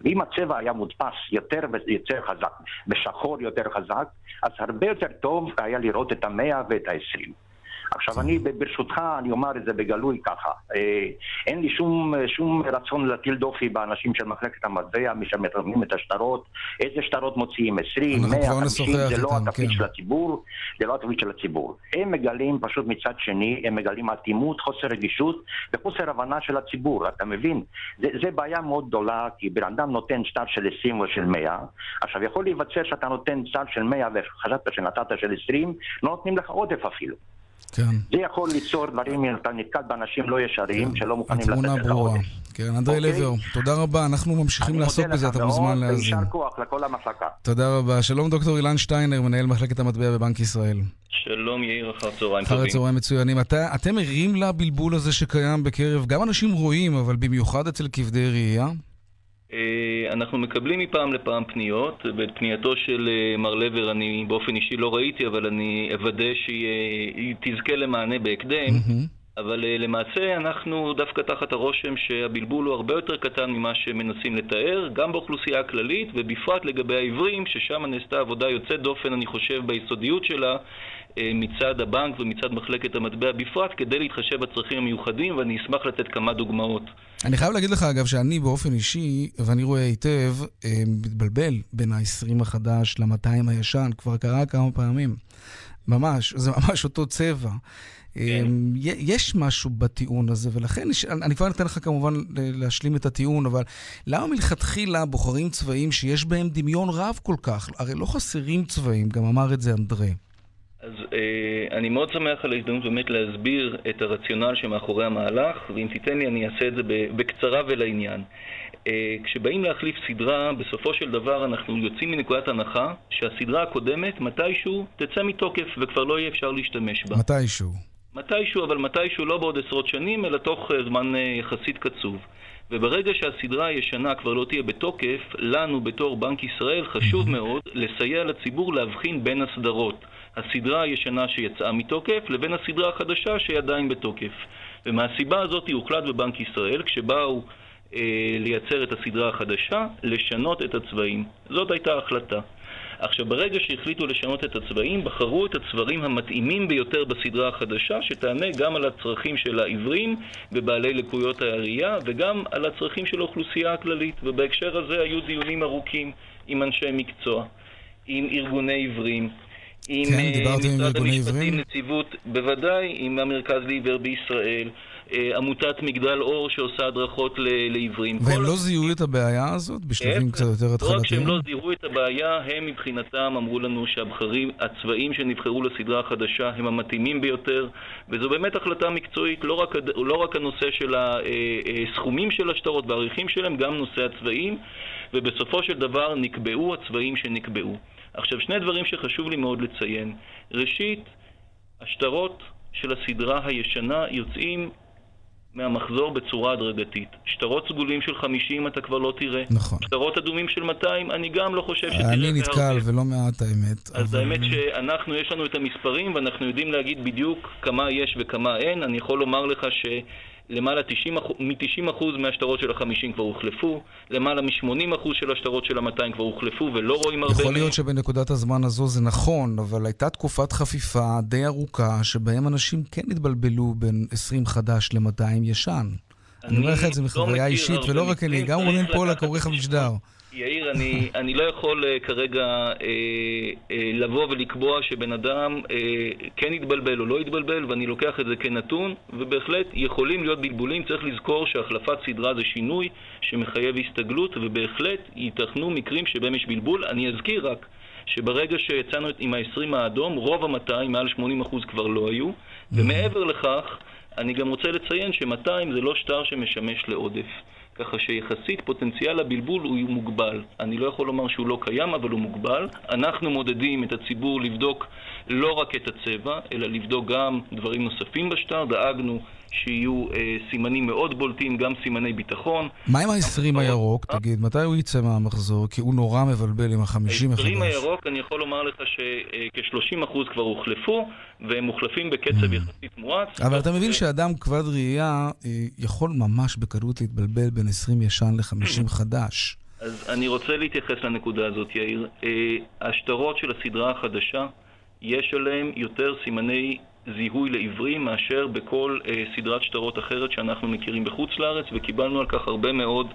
ואם הצבע היה מודפס יותר ויותר חזק, בשחור יותר חזק, אז הרבה יותר טוב היה לראות את המאה ואת העשרים. עכשיו אני ברשותך, אני אומר את זה בגלוי ככה, אה, אין לי שום, שום רצון להטיל דופי באנשים של מחלקת המטבע, מי שמתרמים את השטרות, איזה שטרות מוציאים, 20, 100, 50, זה לא התפקיד כן. של הציבור, זה לא התפקיד של הציבור. הם מגלים פשוט מצד שני, הם מגלים אטימות, חוסר רגישות וחוסר הבנה של הציבור, אתה מבין? זה, זה בעיה מאוד גדולה, כי בן אדם נותן שטר של 20 או של 100, עכשיו יכול להיווצר שאתה נותן שטר של 100 וחשבת שנתת של 20, לא נותנים לך עודף אפילו. כן. זה יכול ליצור דברים, אם אתה נתקל באנשים לא ישרים, כן. שלא מוכנים לתת לך ברורה. כן, אנדרי אוקיי? לבר, תודה רבה, אנחנו ממשיכים לעסוק בזה, אתה מוזמן להאזין. יישר כוח לכל המחלקה. תודה רבה. שלום דוקטור אילן שטיינר, מנהל מחלקת המטבע בבנק ישראל. שלום יאיר, אחר צהריים טובים. אחר צהריים מצוינים. אתה, אתם ערים לבלבול הזה שקיים בקרב גם אנשים רואים, אבל במיוחד אצל כבדי ראייה? אה, אנחנו מקבלים מפעם לפעם פניות, ואת פנייתו של אה, מר לבר אני באופן אישי לא ראיתי, אבל אני אוודא שהיא תזכה למענה בהקדם. אבל אה, למעשה אנחנו דווקא תחת הרושם שהבלבול הוא הרבה יותר קטן ממה שמנסים לתאר, גם באוכלוסייה הכללית ובפרט לגבי העיוורים, ששם נעשתה עבודה יוצאת דופן, אני חושב, ביסודיות שלה, מצד הבנק ומצד מחלקת המטבע בפרט, כדי להתחשב בצרכים המיוחדים, ואני אשמח לתת כמה דוגמאות. אני חייב להגיד לך, אגב, שאני באופן אישי, ואני רואה היטב, אה, מתבלבל בין ה-20 החדש ל-200 הישן, כבר קרה כמה פעמים. ממש, זה ממש אותו צבע. כן. יש משהו בטיעון הזה, ולכן אני כבר אתן לך כמובן להשלים את הטיעון, אבל למה מלכתחילה בוחרים צבעים שיש בהם דמיון רב כל כך? הרי לא חסרים צבעים, גם אמר את זה אנדרי. אז אה, אני מאוד שמח על ההזדמנות באמת להסביר את הרציונל שמאחורי המהלך, ואם תיתן לי אני אעשה את זה בקצרה ולעניין. אה, כשבאים להחליף סדרה, בסופו של דבר אנחנו יוצאים מנקודת הנחה שהסדרה הקודמת מתישהו תצא מתוקף וכבר לא יהיה אפשר להשתמש בה. מתישהו. מתישהו, אבל מתישהו לא בעוד עשרות שנים, אלא תוך אה, זמן אה, יחסית קצוב. וברגע שהסדרה הישנה כבר לא תהיה בתוקף, לנו בתור בנק ישראל חשוב מאוד לסייע לציבור להבחין בין הסדרות. הסדרה הישנה שיצאה מתוקף לבין הסדרה החדשה שהיא עדיין בתוקף. ומהסיבה הזאת הוחלט בבנק ישראל, כשבאו אה, לייצר את הסדרה החדשה, לשנות את הצבעים. זאת הייתה ההחלטה. עכשיו, ברגע שהחליטו לשנות את הצבעים, בחרו את הצבעים המתאימים ביותר בסדרה החדשה, שתענה גם על הצרכים של העיוורים ובעלי לקויות הראייה, וגם על הצרכים של האוכלוסייה הכללית. ובהקשר הזה היו דיונים ארוכים עם אנשי מקצוע, עם ארגוני עיוורים, עם כן, אה, משרד המשפטים, נציבות, בוודאי, עם המרכז לעיוור בישראל, אה, עמותת מגדל אור שעושה הדרכות לעיוורים. והם לא זיהו את הבעיה הזאת בשלבים קצת יותר התחלתיים? לא רק שהם לא זיהו את הבעיה, הם מבחינתם אמרו לנו שהצבעים שנבחרו לסדרה החדשה הם המתאימים ביותר, וזו באמת החלטה מקצועית, לא רק, לא רק הנושא של הסכומים אה, של השטרות והעריכים שלהם, גם נושא הצבעים, ובסופו של דבר נקבעו הצבעים שנקבעו. עכשיו, שני דברים שחשוב לי מאוד לציין. ראשית, השטרות של הסדרה הישנה יוצאים מהמחזור בצורה הדרגתית. שטרות סגולים של 50 אתה כבר לא תראה. נכון. שטרות אדומים של 200 אני גם לא חושב שתראה אני נתקל ולא מעט האמת. אז אבל... האמת שאנחנו, יש לנו את המספרים ואנחנו יודעים להגיד בדיוק כמה יש וכמה אין. אני יכול לומר לך ש... למעלה מ-90% מהשטרות של ה-50 כבר הוחלפו, למעלה מ-80% של השטרות של ה-200 כבר הוחלפו ולא רואים הרבה... יכול להיות שבנקודת הזמן הזו זה נכון, אבל הייתה תקופת חפיפה די ארוכה שבהם אנשים כן התבלבלו בין 20 חדש ל-200 ישן. אני אומר לך את זה מחוויה לא אישית, ולא רק אני, גם רונן פולק, עורך המשדר. יאיר, אני, אני לא יכול uh, כרגע uh, uh, לבוא ולקבוע שבן אדם uh, כן יתבלבל או לא יתבלבל, ואני לוקח את זה כנתון, ובהחלט יכולים להיות בלבולים. צריך לזכור שהחלפת סדרה זה שינוי שמחייב הסתגלות, ובהחלט ייתכנו מקרים שבהם יש בלבול. אני אזכיר רק שברגע שיצאנו עם ה-20 האדום, רוב ה-200, מעל 80% כבר לא היו, ומעבר לכך, אני גם רוצה לציין ש-200 זה לא שטר שמשמש לעודף. ככה שיחסית פוטנציאל הבלבול הוא מוגבל. אני לא יכול לומר שהוא לא קיים, אבל הוא מוגבל. אנחנו מודדים את הציבור לבדוק לא רק את הצבע, אלא לבדוק גם דברים נוספים בשטר. דאגנו שיהיו אה, סימנים מאוד בולטים, גם סימני ביטחון. מה עם ה-20 הירוק? תגיד, מתי הוא יצא מהמחזור? כי הוא נורא מבלבל עם ה-50 מחדש. ה-20 הירוק, אני יכול לומר לך שכ-30% כבר הוחלפו, והם מוחלפים בקצב mm. יחסית מואץ. אבל אתה מבין שאדם כבד ראייה אה, יכול ממש בקלות להתבלבל בין 20 ישן ל-50 חדש. אז אני רוצה להתייחס לנקודה הזאת, יאיר. אה, השטרות של הסדרה החדשה, יש עליהם יותר סימני זיהוי לעיוורים מאשר בכל אה, סדרת שטרות אחרת שאנחנו מכירים בחוץ לארץ, וקיבלנו על כך הרבה מאוד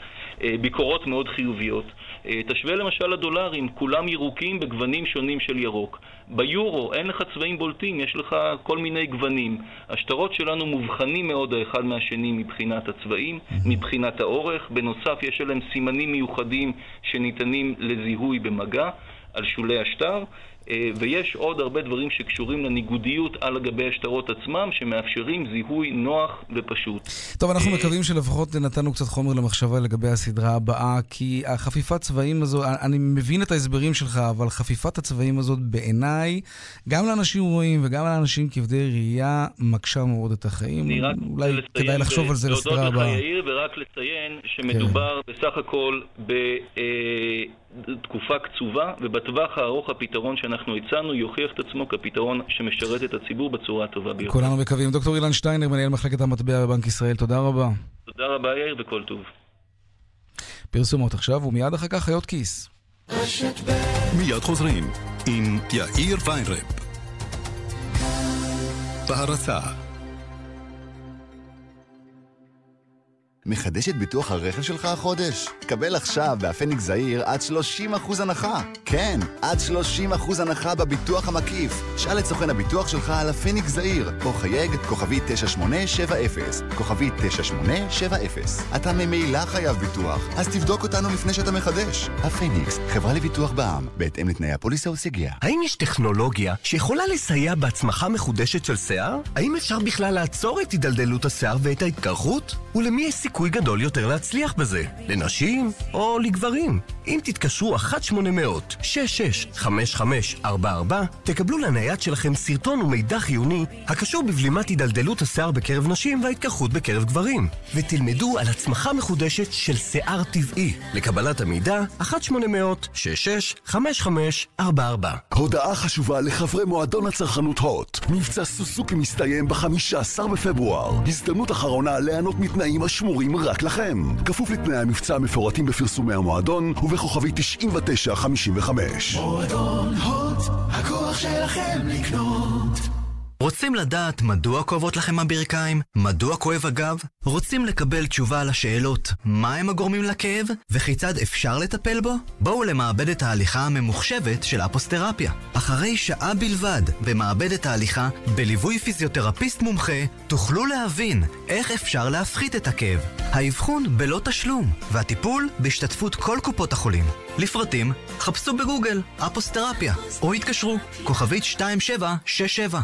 אה, ביקורות מאוד חיוביות. אה, תשווה למשל לדולרים, כולם ירוקים בגוונים שונים של ירוק. ביורו אין לך צבעים בולטים, יש לך כל מיני גוונים. השטרות שלנו מובחנים מאוד האחד מהשני מבחינת הצבעים, מבחינת האורך. בנוסף, יש עליהם סימנים מיוחדים שניתנים לזיהוי במגע על שולי השטר. אה, ויש עוד הרבה דברים שקשורים לניגודיות על גבי השטרות עצמם, שמאפשרים זיהוי נוח ופשוט. טוב, אנחנו אה, מקווים שלפחות נתנו קצת חומר למחשבה לגבי הסדרה הבאה, כי החפיפת צבעים הזו, אני מבין את ההסברים שלך, אבל חפיפת הצבעים הזאת בעיניי, גם לאנשים רואים וגם לאנשים כבדי ראייה, מקשה מאוד את החיים. אולי כדאי לחשוב על זה לסדרה הבאה. להודות לך, יאיר, ורק לציין שמדובר כן. בסך הכל ב... אה, תקופה קצובה, ובטווח הארוך הפתרון שאנחנו הצענו יוכיח את עצמו כפתרון שמשרת את הציבור בצורה הטובה ביותר. כולנו מקווים. דוקטור אילן שטיינר, מנהל מחלקת המטבע בבנק ישראל, תודה רבה. תודה רבה, יאיר, וכל טוב. פרסומות עכשיו, ומיד אחר כך חיות כיס. מיד חוזרים עם יאיר ויינרפ. בהרצה מחדש את ביטוח הרכב שלך החודש? קבל עכשיו בהפניקס זעיר עד 30% הנחה. כן, עד 30% הנחה בביטוח המקיף. שאל את סוכן הביטוח שלך על הפניקס זעיר, או חייג כוכבי 9870, כוכבי 9870. אתה ממילא חייב ביטוח, אז תבדוק אותנו לפני שאתה מחדש. הפניקס, חברה לביטוח בע"מ, בהתאם לתנאי הפוליסה וסייגיה. האם יש טכנולוגיה שיכולה לסייע בהצמחה מחודשת של שיער? האם אפשר בכלל לעצור את הידלדלות השיער ואת ההתקרחות? ולמי יש סיכוי גדול יותר להצליח בזה, לנשים או לגברים. אם תתקשרו 1-800-665544, תקבלו לנייד שלכם סרטון ומידע חיוני הקשור בבלימת הידלדלות השיער בקרב נשים וההתקרחות בקרב גברים, ותלמדו על הצמחה מחודשת של שיער טבעי. לקבלת המידע, 1-800-665544. הודעה חשובה לחברי מועדון הצרכנות הוט. מבצע סוסוקי מסתיים ב-15 בפברואר. הזדמנות אחרונה ליהנות מתנאים השמורים רק לכם. כפוף לתנאי המבצע המפורטים בפרסומי המועדון ובכוכבי 9955. מועדון הוט, הכוח שלכם לקנות. רוצים לדעת מדוע כואבות לכם הברכיים? מדוע כואב הגב? רוצים לקבל תשובה על השאלות מה הם הגורמים לכאב? וכיצד אפשר לטפל בו? בואו למעבדת ההליכה הממוחשבת של אפוסטרפיה. אחרי שעה בלבד במעבדת ההליכה, בליווי פיזיותרפיסט מומחה, תוכלו להבין איך אפשר להפחית את הכאב. האבחון בלא תשלום, והטיפול בהשתתפות כל קופות החולים. לפרטים, חפשו בגוגל אפוסטרפיה, או התקשרו, כוכבית 2767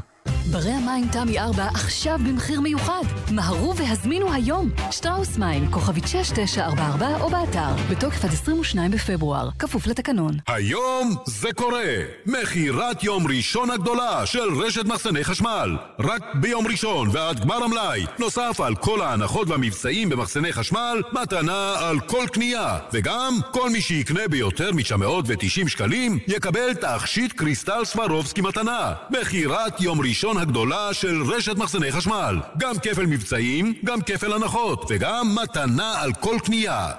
ברי המים תמי 4 עכשיו במחיר מיוחד. מהרו והזמינו היום. שטראוס מים, כוכבית 6944 או באתר. בתוקף עד 22 בפברואר, כפוף לתקנון. היום זה קורה. מכירת יום ראשון הגדולה של רשת מחסני חשמל. רק ביום ראשון ועד גמר המלאי. נוסף על כל ההנחות והמבצעים במחסני חשמל, מתנה על כל קנייה. וגם כל מי שיקנה ביותר מ-990 שקלים, יקבל תכשיט קריסטל סברובסקי מתנה. מכירת יום ראשון ראשון הגדולה של רשת מחסני חשמל. גם כפל מבצעים, גם כפל הנחות, וגם מתנה על כל קנייה.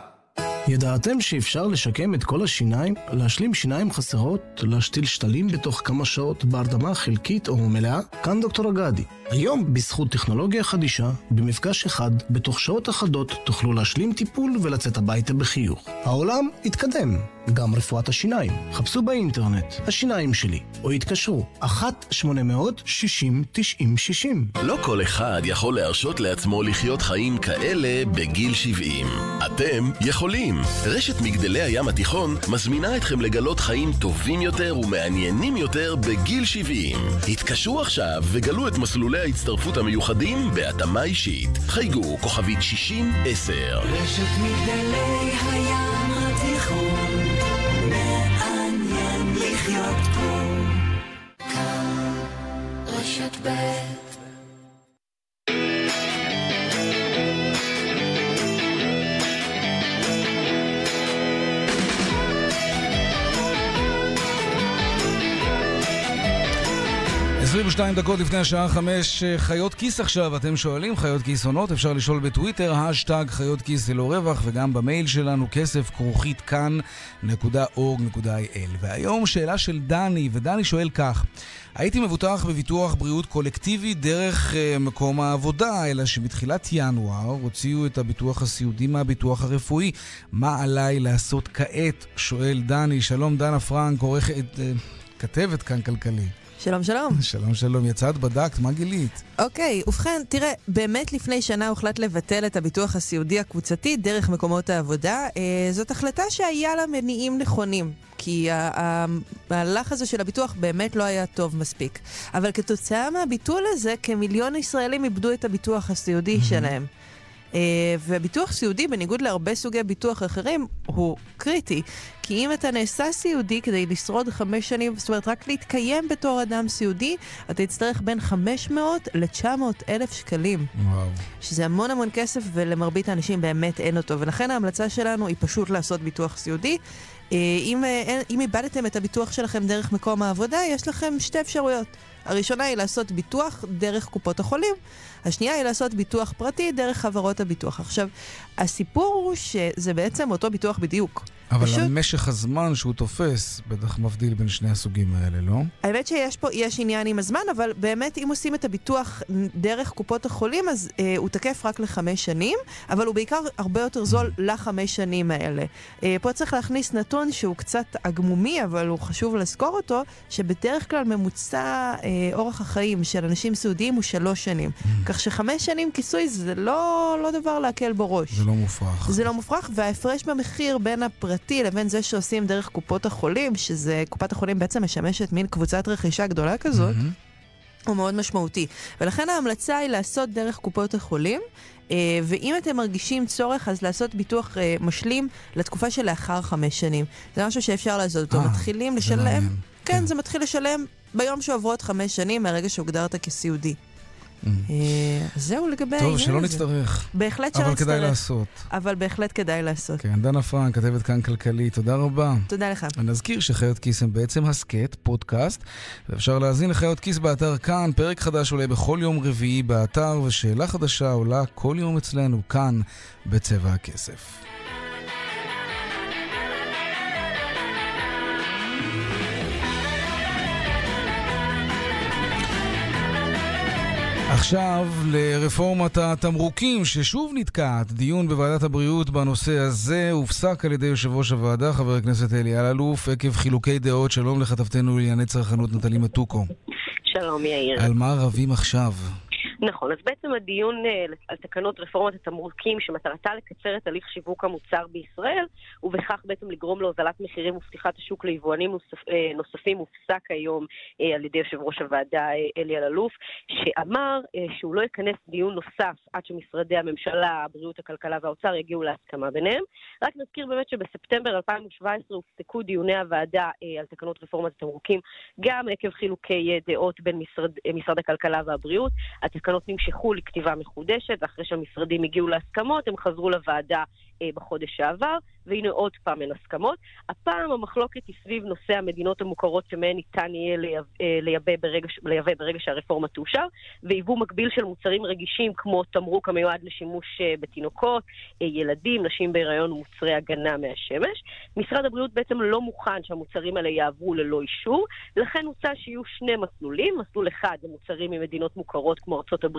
ידעתם שאפשר לשקם את כל השיניים, להשלים שיניים חסרות, להשתיל שתלים בתוך כמה שעות בהרדמה חלקית או מלאה? כאן דוקטור אגדי. היום, בזכות טכנולוגיה חדישה, במפגש אחד, בתוך שעות אחדות, תוכלו להשלים טיפול ולצאת הביתה בחיוך. העולם התקדם, גם רפואת השיניים. חפשו באינטרנט, השיניים שלי, או התקשרו, 1-800-60-90-60. לא כל אחד יכול להרשות לעצמו לחיות חיים כאלה בגיל 70. אתם יכולים. רשת מגדלי הים התיכון מזמינה אתכם לגלות חיים טובים יותר ומעניינים יותר בגיל 70. התקשרו עכשיו וגלו את מסלולי ההצטרפות המיוחדים בהתאמה אישית. חייגו כוכבית 60-10. רשת מגדלי הים רשת ב' 22 דקות לפני השעה 5, חיות כיס עכשיו, אתם שואלים, חיות כיס עונות, אפשר לשאול בטוויטר, השטג חיות כיס ללא רווח, וגם במייל שלנו, כסף כרוכית כאן.org.il. והיום שאלה של דני, ודני שואל כך: הייתי מבוטח בביטוח בריאות קולקטיבי דרך uh, מקום העבודה, אלא שבתחילת ינואר הוציאו את הביטוח הסיעודי מהביטוח הרפואי. מה עליי לעשות כעת? שואל דני. שלום, דנה פרנק, עורכת, uh, כתבת כאן כלכלי. שלום, שלום. שלום, שלום. יצאת, בדקת, מה גילית? אוקיי, ובכן, תראה, באמת לפני שנה הוחלט לבטל את הביטוח הסיעודי הקבוצתי דרך מקומות העבודה. אה, זאת החלטה שהיה לה מניעים נכונים, כי המהלך הזה של הביטוח באמת לא היה טוב מספיק. אבל כתוצאה מהביטול הזה, כמיליון ישראלים איבדו את הביטוח הסיעודי שלהם. Uh, וביטוח סיעודי, בניגוד להרבה סוגי ביטוח אחרים, הוא קריטי. כי אם אתה נעשה סיעודי כדי לשרוד חמש שנים, זאת אומרת, רק להתקיים בתור אדם סיעודי, אתה תצטרך בין 500 ל-900 אלף שקלים. וואו. שזה המון המון כסף, ולמרבית האנשים באמת אין אותו. ולכן ההמלצה שלנו היא פשוט לעשות ביטוח סיעודי. Uh, אם, uh, אם איבדתם את הביטוח שלכם דרך מקום העבודה, יש לכם שתי אפשרויות. הראשונה היא לעשות ביטוח דרך קופות החולים, השנייה היא לעשות ביטוח פרטי דרך חברות הביטוח. עכשיו, הסיפור הוא שזה בעצם אותו ביטוח בדיוק. אבל פשוט... משך הזמן שהוא תופס בטח מבדיל בין שני הסוגים האלה, לא? האמת שיש פה, יש עניין עם הזמן, אבל באמת אם עושים את הביטוח דרך קופות החולים, אז אה, הוא תקף רק לחמש שנים, אבל הוא בעיקר הרבה יותר זול לחמש שנים האלה. אה, פה צריך להכניס נתון שהוא קצת עגמומי, אבל הוא חשוב לזכור אותו, שבדרך כלל ממוצע אה, אורח החיים של אנשים סיעודיים הוא שלוש שנים. כך שחמש שנים כיסוי זה לא, לא דבר להקל בו ראש. זה לא מופרך. זה לא מופרך, וההפרש במחיר בין הפרטי לבין זה שעושים דרך קופות החולים, שזה, קופת החולים בעצם משמשת מין קבוצת רכישה גדולה כזאת, mm-hmm. הוא מאוד משמעותי. ולכן ההמלצה היא לעשות דרך קופות החולים. Uh, ואם אתם מרגישים צורך, אז לעשות ביטוח uh, משלים לתקופה שלאחר חמש שנים. זה משהו שאפשר לעשות אותו. אה, מתחילים לשלם, כן, זה מתחיל לשלם ביום שעוברות חמש שנים מהרגע שהוגדרת כסיעודי. אז זהו לגבי העניין הזה. טוב, שלא נצטרך. בהחלט שלא נצטרך. אבל כדאי לעשות. אבל בהחלט כדאי לעשות. כן, דנה פרנק, כתבת כאן כלכלי, תודה רבה. תודה לך. נזכיר שחיות כיס הם בעצם הסכת, פודקאסט, ואפשר להאזין לחיות כיס באתר כאן, פרק חדש עולה בכל יום רביעי באתר, ושאלה חדשה עולה כל יום אצלנו, כאן, בצבע הכסף. עכשיו לרפורמת התמרוקים ששוב נתקעת. דיון בוועדת הבריאות בנושא הזה הופסק על ידי יושב ראש הוועדה, חבר הכנסת אלי אלאלוף, עקב חילוקי דעות. שלום לכתבתנו לענייני צרכנות נטלי מתוקו. שלום יאיר. על מה רבים עכשיו? נכון, אז בעצם הדיון אה, על תקנות רפורמת התמרוקים שמטרתה לקצר את הליך שיווק המוצר בישראל ובכך בעצם לגרום להוזלת מחירים ופתיחת השוק ליבואנים נוספ, אה, נוספים הופסק היום אה, על ידי יושב ראש הוועדה אלי אלאלוף שאמר שהוא לא יכנס דיון נוסף עד שמשרדי הממשלה, הבריאות, הכלכלה והאוצר יגיעו להסכמה ביניהם. רק נזכיר באמת שבספטמבר 2017 הופסקו דיוני הוועדה על תקנות רפורמת התמרוקים גם עקב חילוקי דעות בין משרד, משרד הכלכלה והבריאות. התקנות נמשכו לכתיבה מחודשת, ואחרי שהמשרדים הגיעו להסכמות, הם חזרו לוועדה אה, בחודש שעבר, והנה עוד פעם אין הסכמות. הפעם המחלוקת היא סביב נושא המדינות המוכרות שמהן ניתן יהיה אה, לייבא, ברגע, לייבא ברגע שהרפורמה תאושר, ויבוא מקביל של מוצרים רגישים כמו תמרוק המיועד לשימוש אה, בתינוקות, אה, ילדים, נשים בהיריון ומוצרי הגנה מהשמש. משרד הבריאות בעצם לא מוכן שהמוצרים האלה יעברו ללא אישור, לכן הוצע שיהיו שני מסלולים, מסלול אחד למוצרים ממדינות מוכרות כמו ארה"ב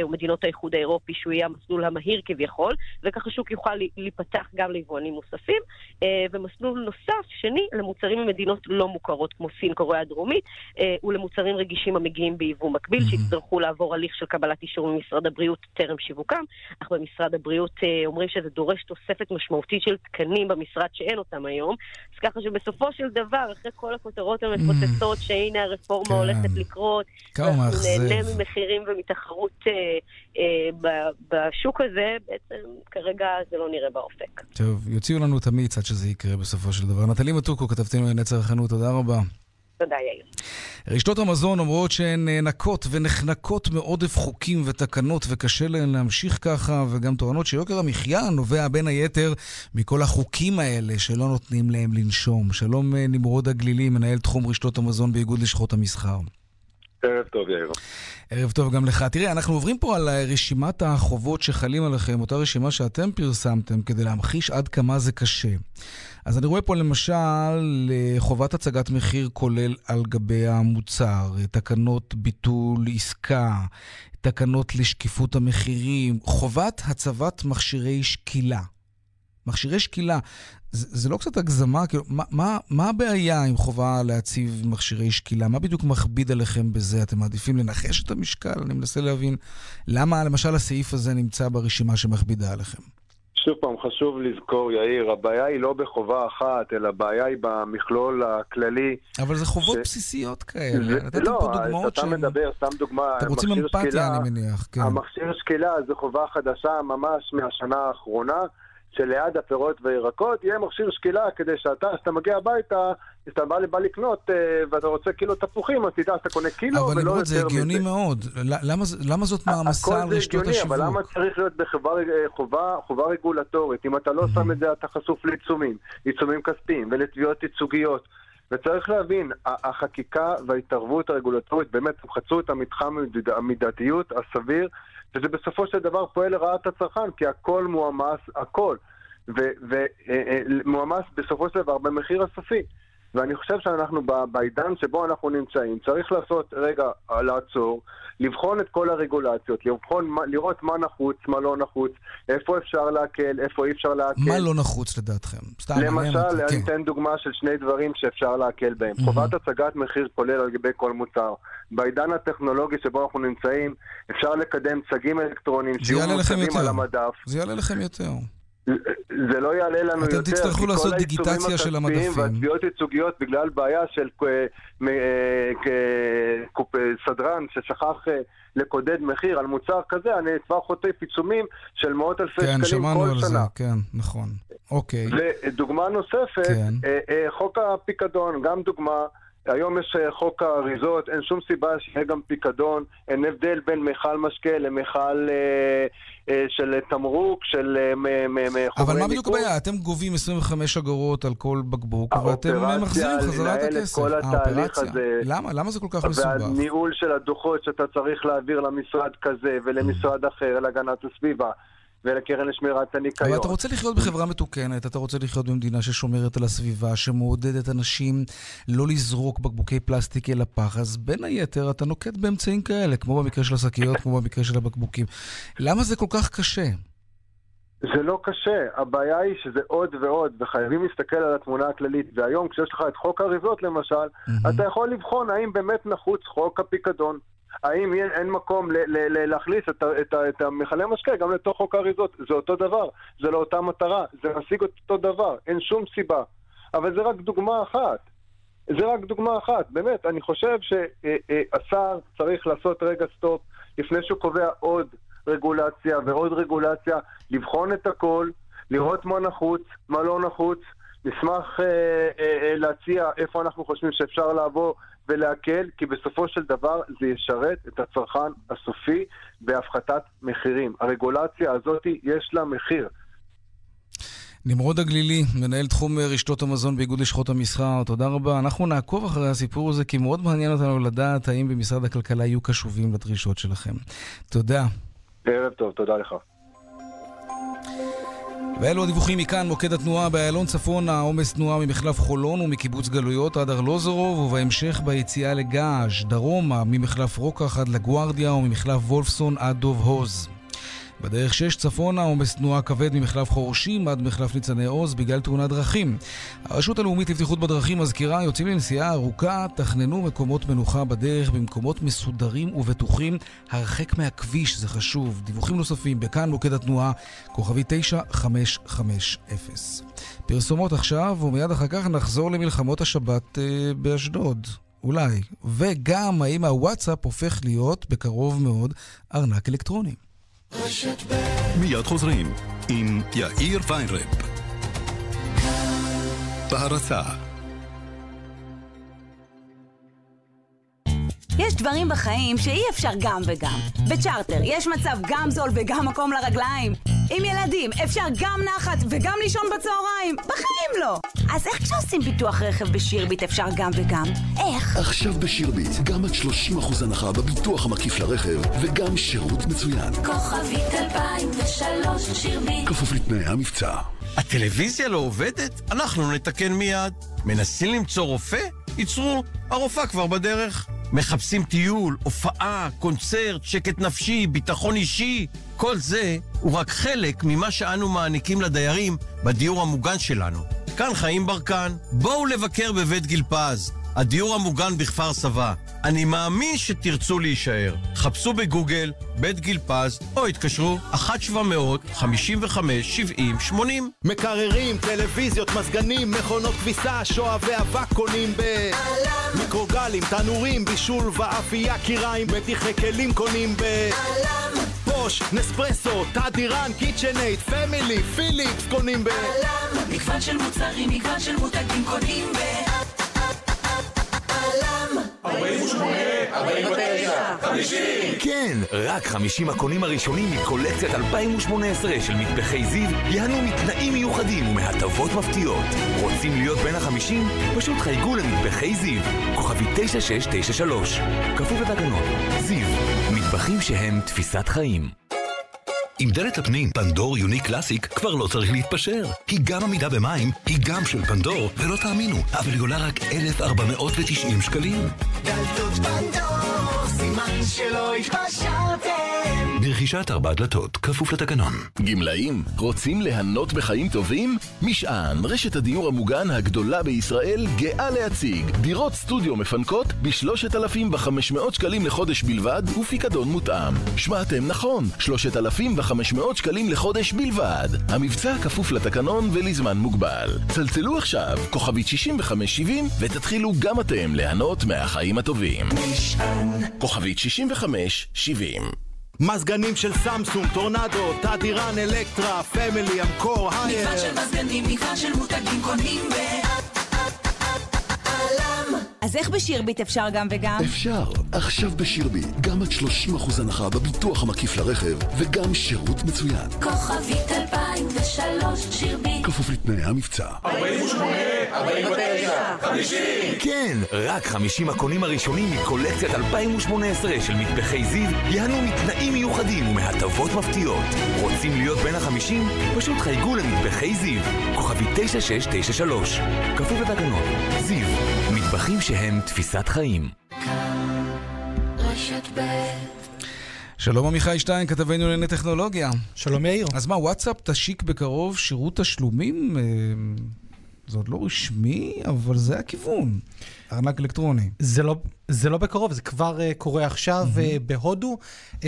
ומדינות האיחוד האירופי, שהוא יהיה המסלול המהיר כביכול, וככה שוק יוכל להיפתח גם ליבואנים נוספים, אה, ומסלול נוסף, שני, למוצרים ממדינות לא מוכרות כמו סין, קוריאה הדרומית, אה, ולמוצרים רגישים המגיעים ביבוא מקביל, שיצטרכו לעבור הליך של קבלת אישור ממשרד הבריאות טרם שיווקם, אך במשרד הבריאות אה, אומרים שזה דורש תוספת משמעותית של תקנים במשרד שאין אותם היום, אז ככה שבסופו של דבר, אחרי כל הכותרות המפוצצות שהנה הרפורמה כן. הולכת לקרות, אנחנו נהנה ממחירים ומתחרות אה, אה, בשוק הזה, בעצם כרגע זה לא נראה באופק. טוב, יוציאו לנו את המיץ עד שזה יקרה בסופו של דבר. נטלי מתוקו, כתבתנו לנצר החנות, תודה רבה. תודה, יאיר. רשתות המזון אומרות שהן נאנקות ונחנקות מעודף חוקים ותקנות וקשה להן להמשיך ככה, וגם טוענות שיוקר המחיה נובע בין היתר מכל החוקים האלה שלא נותנים להם לנשום. שלום אה, נמרוד הגלילי, מנהל תחום רשתות המזון באיגוד לשכות המסחר. ערב טוב, יאיר. ערב טוב גם לך. תראה, אנחנו עוברים פה על רשימת החובות שחלים עליכם, אותה רשימה שאתם פרסמתם, כדי להמחיש עד כמה זה קשה. אז אני רואה פה למשל חובת הצגת מחיר כולל על גבי המוצר, תקנות ביטול עסקה, תקנות לשקיפות המחירים, חובת הצבת מכשירי שקילה. מכשירי שקילה, זה, זה לא קצת הגזמה? כאילו, מה, מה, מה הבעיה עם חובה להציב מכשירי שקילה? מה בדיוק מכביד עליכם בזה? אתם מעדיפים לנחש את המשקל? אני מנסה להבין למה למשל הסעיף הזה נמצא ברשימה שמכבידה עליכם. שוב פעם, חשוב לזכור, יאיר, הבעיה היא לא בחובה אחת, אלא הבעיה היא במכלול הכללי. אבל זה חובות ש... בסיסיות כאלה. זה, נתתם לא, פה דוגמאות אתה מדבר, סתם דוגמה, אתם רוצים אמפתיה, שקילה, אני מניח, כן. המכשיר שקילה זה חובה חדשה ממש מהשנה האחרונה. שליד הפירות והירקות יהיה מכשיר שקילה כדי שאתה, כשאתה מגיע הביתה, כשאתה בא, בא לקנות uh, ואתה רוצה קילו תפוחים, אז תדע שאתה קונה קילו ולא יותר מזה. אבל זה הגיוני מאוד. למה, למה זאת מעמסה על רשתות השיווק? אבל למה צריך להיות בחובה חובה, חובה רגולטורית? אם אתה לא mm-hmm. שם את זה, אתה חשוף לעיצומים, עיצומים כספיים ולתביעות ייצוגיות. וצריך להבין, החקיקה וההתערבות הרגולטורית באמת חצו את המתחם המידתיות הסביר וזה בסופו של דבר פועל לרעת הצרכן, כי הכל מועמס, הכל, ומועמס אה, אה, בסופו של דבר במחיר הסופי. ואני חושב שאנחנו בעידן שבו אנחנו נמצאים, צריך לעשות רגע, לעצור, לבחון את כל הרגולציות, לבחון, לראות מה נחוץ, מה לא נחוץ, איפה אפשר להקל, איפה אי אפשר להקל. מה לא נחוץ לדעתכם? סתם למשל, אני כן. אתן דוגמה של שני דברים שאפשר להקל בהם. חובת הצגת מחיר כולל על גבי כל מוצר. בעידן הטכנולוגי שבו אנחנו נמצאים, אפשר לקדם צגים אלקטרוניים שיהיו מוצגים על המדף. זה יעלה לכם יותר. זה לא יעלה לנו אתם יותר, אתם תצטרכו לעשות דיגיטציה של המדפים. והתביעות ייצוגיות בגלל בעיה של אה, סדרן ששכח אה, לקודד מחיר על מוצר כזה, אני כבר חוטף עיצומים של מאות אלפי כן, שקלים כל שנה. כן, שמענו על זה, כן, נכון. אוקיי. ודוגמה נוספת, כן. אה, חוק הפיקדון, גם דוגמה. היום יש אה, חוק האריזות, אין שום סיבה שיהיה גם פיקדון, אין הבדל בין מכל משקה למכל אה, אה, של תמרוק, של אה, חומרי אבל מה בדיוק הבעיה? אתם גובים 25 אגורות על כל בקבוק, ואתם מחזירים חזרה את הכסף. האופרציה, הזה. למה? למה זה כל כך מסובך? והניהול של הדוחות שאתה צריך להעביר למשרד כזה ולמשרד אחר, להגנת הסביבה. ולקרן לשמירת הניקיון. אבל אתה רוצה לחיות בחברה מתוקנת, אתה רוצה לחיות במדינה ששומרת על הסביבה, שמעודדת אנשים לא לזרוק בקבוקי פלסטיק אל הפח, אז בין היתר אתה נוקט באמצעים כאלה, כמו במקרה של השקיות, כמו במקרה של הבקבוקים. למה זה כל כך קשה? זה לא קשה, הבעיה היא שזה עוד ועוד, וחייבים להסתכל על התמונה הכללית. והיום, כשיש לך את חוק האריזות למשל, mm-hmm. אתה יכול לבחון האם באמת נחוץ חוק הפיקדון. האם אין, אין מקום ל, ל, ל, להכניס את, את, את המכלי משקה גם לתוך חוק האריזות? זה אותו דבר, זה לאותה מטרה, זה משיג אותו דבר, אין שום סיבה. אבל זה רק דוגמה אחת. זה רק דוגמה אחת, באמת, אני חושב שהשר צריך לעשות רגע סטופ לפני שהוא קובע עוד רגולציה ועוד רגולציה, לבחון את הכל, לראות מה נחוץ, מה לא נחוץ, נשמח אה, אה, אה, להציע איפה אנחנו חושבים שאפשר לעבור ולהקל, כי בסופו של דבר זה ישרת את הצרכן הסופי בהפחתת מחירים. הרגולציה הזאת יש לה מחיר. נמרוד הגלילי, מנהל תחום רשתות המזון באיגוד לשכות המסחר, תודה רבה. אנחנו נעקוב אחרי הסיפור הזה, כי מאוד מעניין אותנו לדעת האם במשרד הכלכלה יהיו קשובים לדרישות שלכם. תודה. ערב טוב, תודה לך. ואלו הדיווחים מכאן, מוקד התנועה באיילון צפונה, עומס תנועה ממחלף חולון ומקיבוץ גלויות עד ארלוזורוב, ובהמשך ביציאה לגעש, דרומה, ממחלף רוקח עד לגוארדיה וממחלף וולפסון עד דוב הוז. בדרך 6 צפונה עומס תנועה כבד ממחלף חורשים עד מחלף ניצני עוז בגלל תאונת דרכים. הרשות הלאומית לבטיחות בדרכים מזכירה, יוצאים לנסיעה ארוכה, תכננו מקומות מנוחה בדרך במקומות מסודרים ובטוחים, הרחק מהכביש, זה חשוב. דיווחים נוספים בכאן מוקד התנועה, כוכבי 9550. פרסומות עכשיו, ומיד אחר כך נחזור למלחמות השבת אה, באשדוד. אולי. וגם האם הוואטסאפ הופך להיות, בקרוב מאוד, ארנק אלקטרוני. מיד חוזרים עם יאיר ויינרב. בהרצה יש דברים בחיים שאי אפשר גם וגם. בצ'רטר יש מצב גם זול וגם מקום לרגליים. עם ילדים אפשר גם נחת וגם לישון בצהריים. בחיים לא. אז איך כשעושים ביטוח רכב בשירביט אפשר גם וגם? איך? עכשיו בשירביט, גם עד 30% הנחה בביטוח המקיף לרכב, וגם שירות מצוין. כוכבית 2003 שירביט כפוף לתנאי המבצע. הטלוויזיה לא עובדת? אנחנו נתקן מיד. מנסים למצוא רופא? ייצרו, הרופאה כבר בדרך. מחפשים טיול, הופעה, קונצרט, שקט נפשי, ביטחון אישי. כל זה הוא רק חלק ממה שאנו מעניקים לדיירים בדיור המוגן שלנו. כאן חיים ברקן, בואו לבקר בבית גיל פז, הדיור המוגן בכפר סבא. אני מאמין שתרצו להישאר. חפשו בגוגל בית גיל פז, או התקשרו 1-700-55-70-80. מקררים, טלוויזיות, מזגנים, מכונות כביסה, שואבי אבק קונים ב... מיקרוגלים, תנורים, בישול ואפייה, כיריים, מדיחי כלים קונים ב... בוש, נספרסו, תדירן, קיצ'נאייד, פמילי, פיליפס קונים ב... מגוון של מוצרים, מגוון של מותגים קונים ב... 48, 49, 50 כן, רק 50 הקונים הראשונים מקולקציית 2018 של מטבחי זיו ייהנו מתנאים מיוחדים ומהטבות מפתיעות. רוצים להיות בין החמישים? פשוט חייגו למטבחי זיו, כוכבי 9693. כפוף לתקנון. זיו, מטבחים שהם תפיסת חיים. עם דלת הפנים פנדור יוניק קלאסיק כבר לא צריך להתפשר. היא גם עמידה במים, היא גם של פנדור, ולא תאמינו, אבל היא עולה רק 1,490 שקלים. דלתות פנדור, סימן שלא התפשרתם ברכישת ארבע דלתות, כפוף לתקנון. גמלאים, רוצים ליהנות בחיים טובים? משען, רשת הדיור המוגן הגדולה בישראל, גאה להציג דירות סטודיו מפנקות ב-3,500 שקלים לחודש בלבד ופיקדון מותאם. שמעתם נכון, 3,500 שקלים לחודש בלבד. המבצע כפוף לתקנון ולזמן מוגבל. צלצלו עכשיו, כוכבית 6570, ותתחילו גם אתם ליהנות מהחיים הטובים. כוכבית 6570 מזגנים של סמסונג, טורנדו, תדירן, אלקטרה, פמילי, אמקור, הייר. מגוון של מזגנים, מגוון של מותגים קונים ב... אז איך בשירביט אפשר גם וגם? אפשר. עכשיו בשירביט, גם עד 30% הנחה בביטוח המקיף לרכב, וגם שירות מצוין. כוכבית 2003 שירביט כפוף לתנאי המבצע. 48, 49, 50 כן, רק 50 הקונים הראשונים מקולקציית 2018 של מטבחי זיו ייהנו מתנאים מיוחדים ומהטבות מפתיעות. רוצים להיות בין החמישים? פשוט חייגו למטבחי זיו, כוכבי 9693. כפוף לתקנון. זיו, מטבחים שהם תפיסת חיים. שלום עמיחי שטיין, כתבנו לענייני טכנולוגיה. שלום יאיר. אז מה, וואטסאפ תשיק בקרוב שירות תשלומים? אה, זה עוד לא רשמי, אבל זה הכיוון. ארנק אלקטרוני. זה לא, זה לא בקרוב, זה כבר uh, קורה עכשיו mm-hmm. uh, בהודו. Uh,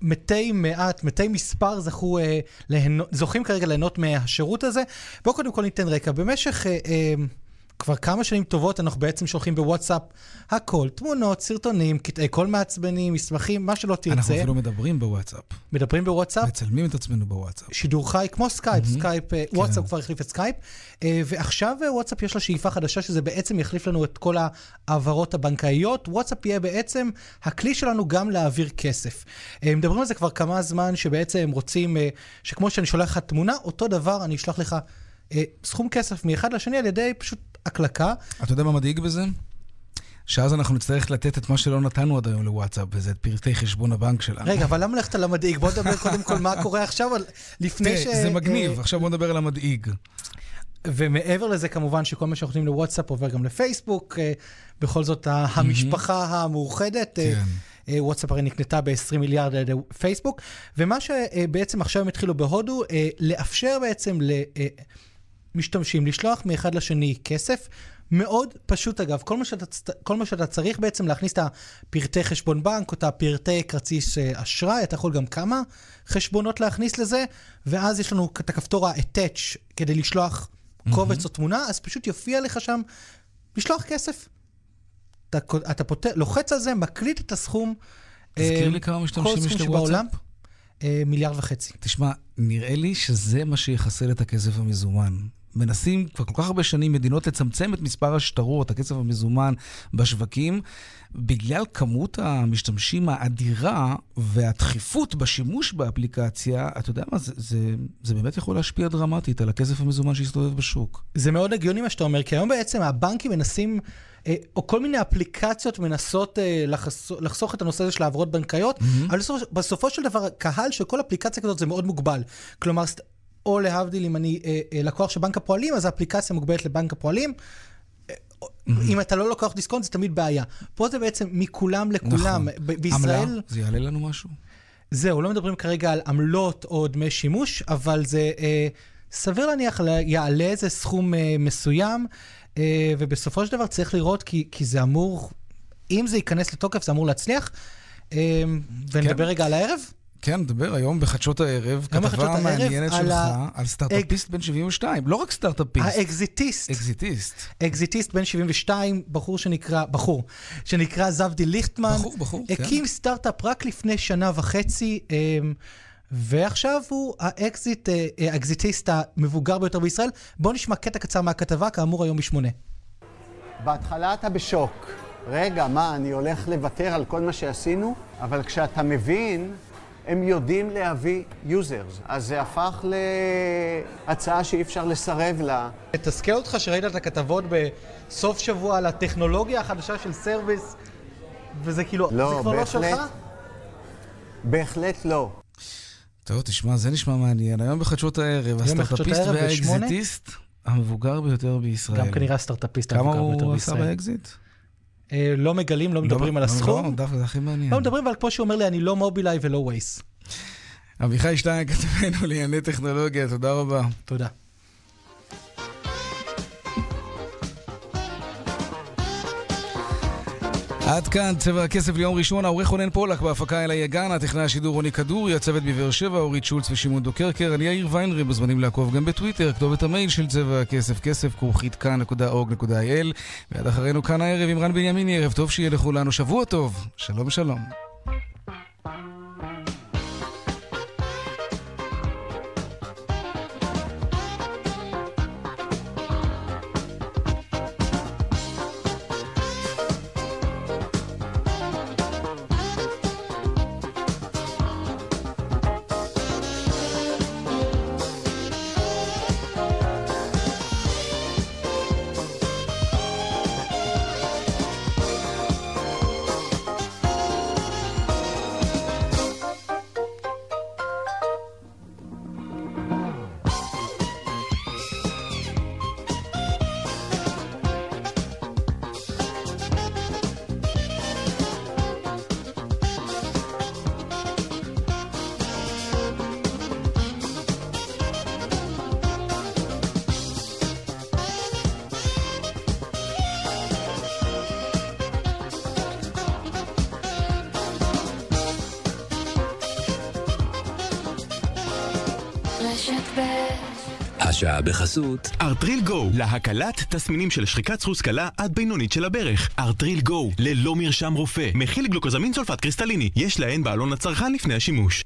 מתי מעט, מתי מספר זכו, uh, להנו, זוכים כרגע ליהנות מהשירות הזה. בואו קודם כל ניתן רקע. במשך... Uh, uh, כבר כמה שנים טובות אנחנו בעצם שולחים בוואטסאפ הכל, תמונות, סרטונים, קטעי קול מעצבנים, מסמכים, מה שלא תרצה. אנחנו אפילו מדברים בוואטסאפ. מדברים בוואטסאפ. מצלמים את עצמנו בוואטסאפ. שידור חי, כמו סקייפ, מהמם. סקייפ, אה, כן. וואטסאפ כבר החליף את סקייפ, אה, ועכשיו אה, וואטסאפ יש לה שאיפה חדשה שזה בעצם יחליף לנו את כל ההעברות הבנקאיות. וואטסאפ יהיה בעצם הכלי שלנו גם להעביר כסף. מדברים על זה כבר כמה זמן, שבעצם הם רוצים, שכמו שאני שולח לך תמונה, אותו דבר אני אשלח לך סכום כסף מאחד לשני על ידי פשוט הקלקה. אתה יודע מה מדאיג בזה? שאז אנחנו נצטרך לתת את מה שלא נתנו עד היום לוואטסאפ, וזה את פרטי חשבון הבנק שלנו. רגע, אבל למה ללכת על המדאיג? בוא נדבר קודם כל מה קורה עכשיו, לפני ש... זה מגניב, עכשיו בוא נדבר על המדאיג. ומעבר לזה, כמובן שכל מה שאנחנו נותנים לוואטסאפ עובר גם לפייסבוק. אה, בכל זאת, המשפחה המאוחדת. אה, כן. אה, וואטסאפ הרי נקנתה ב-20 מיליארד על ידי פייסבוק. ומה שבעצם עכשיו הם התחילו בהודו, לאפשר בעצם למשתמשים לשלוח מאחד לשני כסף. מאוד פשוט אגב, כל מה, שאתה, כל מה שאתה צריך בעצם להכניס את הפרטי חשבון בנק או את הפרטי כרטיס אה, אשראי, אתה יכול גם כמה חשבונות להכניס לזה, ואז יש לנו את הכפתור ה-attach כדי לשלוח קובץ או תמונה, אז פשוט יופיע לך שם לשלוח כסף. אתה, אתה פות... לוחץ על זה, מקליט את הסכום. תזכיר אה, לי כמה משתמשים יש לוואטסאפ? אה, מיליארד וחצי. תשמע, נראה לי שזה מה שיחסל את הכסף המזומן. מנסים כבר כל כך הרבה שנים מדינות לצמצם את מספר השטרות, הכסף המזומן בשווקים, בגלל כמות המשתמשים האדירה והדחיפות בשימוש באפליקציה, אתה יודע מה, זה, זה, זה באמת יכול להשפיע דרמטית על הכסף המזומן שיסתובב בשוק. זה מאוד הגיוני מה שאתה אומר, כי היום בעצם הבנקים מנסים, אה, או כל מיני אפליקציות מנסות אה, לחסוך, לחסוך את הנושא הזה של העברות בנקאיות, mm-hmm. אבל בסופו, בסופו של דבר, קהל של כל אפליקציה כזאת זה מאוד מוגבל. כלומר, או להבדיל, אם אני אה, אה, לקוח של בנק הפועלים, אז האפליקציה מוגבלת לבנק הפועלים. אה, אם אתה לא לקוח דיסקונט, זה תמיד בעיה. פה זה בעצם מכולם לכולם. נכון. בישראל... עמלה, זה יעלה לנו משהו? זהו, לא מדברים כרגע על עמלות או דמי שימוש, אבל זה אה, סביר להניח יעלה איזה סכום אה, מסוים, אה, ובסופו של דבר צריך לראות, כי, כי זה אמור, אם זה ייכנס לתוקף, זה אמור להצליח. אה, ונדבר כן. רגע על הערב? כן, נדבר היום בחדשות הערב, בחדשות כתבה הערב מעניינת על שלך ה- על סטארט-אפיסט בן 72. לא רק סטארט-אפיסט. האקזיטיסט. אקזיטיסט. אקזיטיסט בן 72, בחור שנקרא, בחור, שנקרא זבדי ליכטמן. בחור, בחור, כן. הקים סטארט-אפ רק לפני שנה וחצי, אמ, ועכשיו הוא האקזיט, אה, אה, האקזיטיסט המבוגר ביותר בישראל. בואו נשמע קטע קצר מהכתבה, כאמור היום בשמונה. בהתחלה אתה בשוק. רגע, מה, אני הולך לוותר על כל מה שעשינו? אבל כשאתה מבין, הם יודעים להביא users. אז זה הפך להצעה שאי אפשר לסרב לה. מתסכל אותך שראית את הכתבות בסוף שבוע על הטכנולוגיה החדשה של סרוויס, וזה כאילו, לא, זה כבר לא בהחלט. שלך? בהחלט לא. טוב, תשמע, זה נשמע מעניין. היום בחדשות הערב, הסטארט-אפיסט? והאקזיטיסט המבוגר ביותר בישראל. גם כנראה הסטארט-אפיסט כמה המבוגר ביותר הוא עשה בישראל. באקזיט? אה, לא מגלים, לא מדברים על לא, הסכום. לא, דווקא זה הכי מעניין. לא מדברים, אבל כמו שהוא אומר לי, אני לא מובילאיי ולא ווייז. אביחי שטיין כתבנו לענייני טכנולוגיה, תודה רבה. תודה. עד כאן צבע הכסף ליום ראשון, העורך רונן פולק בהפקה אלה יגן, הטכנאי השידור רוני כדורי, הצוות בבאר שבע, אורית שולץ ושמעון דוקרקר, אני יאיר ויינרי, מוזמנים לעקוב גם בטוויטר, כתובת המייל של צבע הכסף, כסף כרוכית כאן.org.il ועד אחרינו כאן הערב עם רן בנימיני, ערב טוב שיהיה לכולנו, שבוע טוב, שלום שלום. השעה בחסות ארטריל גו, להקלת תסמינים של שחיקת סחוס קלה עד בינונית של הברך. ארטריל גו, ללא מרשם רופא, מכיל גלוקוזמין סולפט קריסטליני, יש להן בעלון לצרכן לפני השימוש.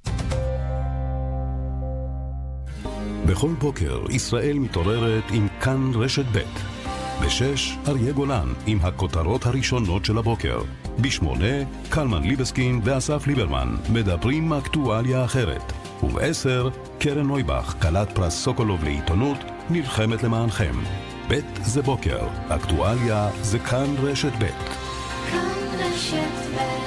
בכל בוקר ישראל מתעוררת עם כאן רשת ב'. בשש, אריה גולן עם הכותרות הראשונות של הבוקר. בשמונה, קלמן ליבסקין ואסף ליברמן מדברים אקטואליה אחרת. ובעשר, קרן נויבך, כלת פרס סוקולוב לעיתונות, נלחמת למענכם. ב' זה בוקר, אקטואליה זה כאן רשת ב'. כאן רשת ב'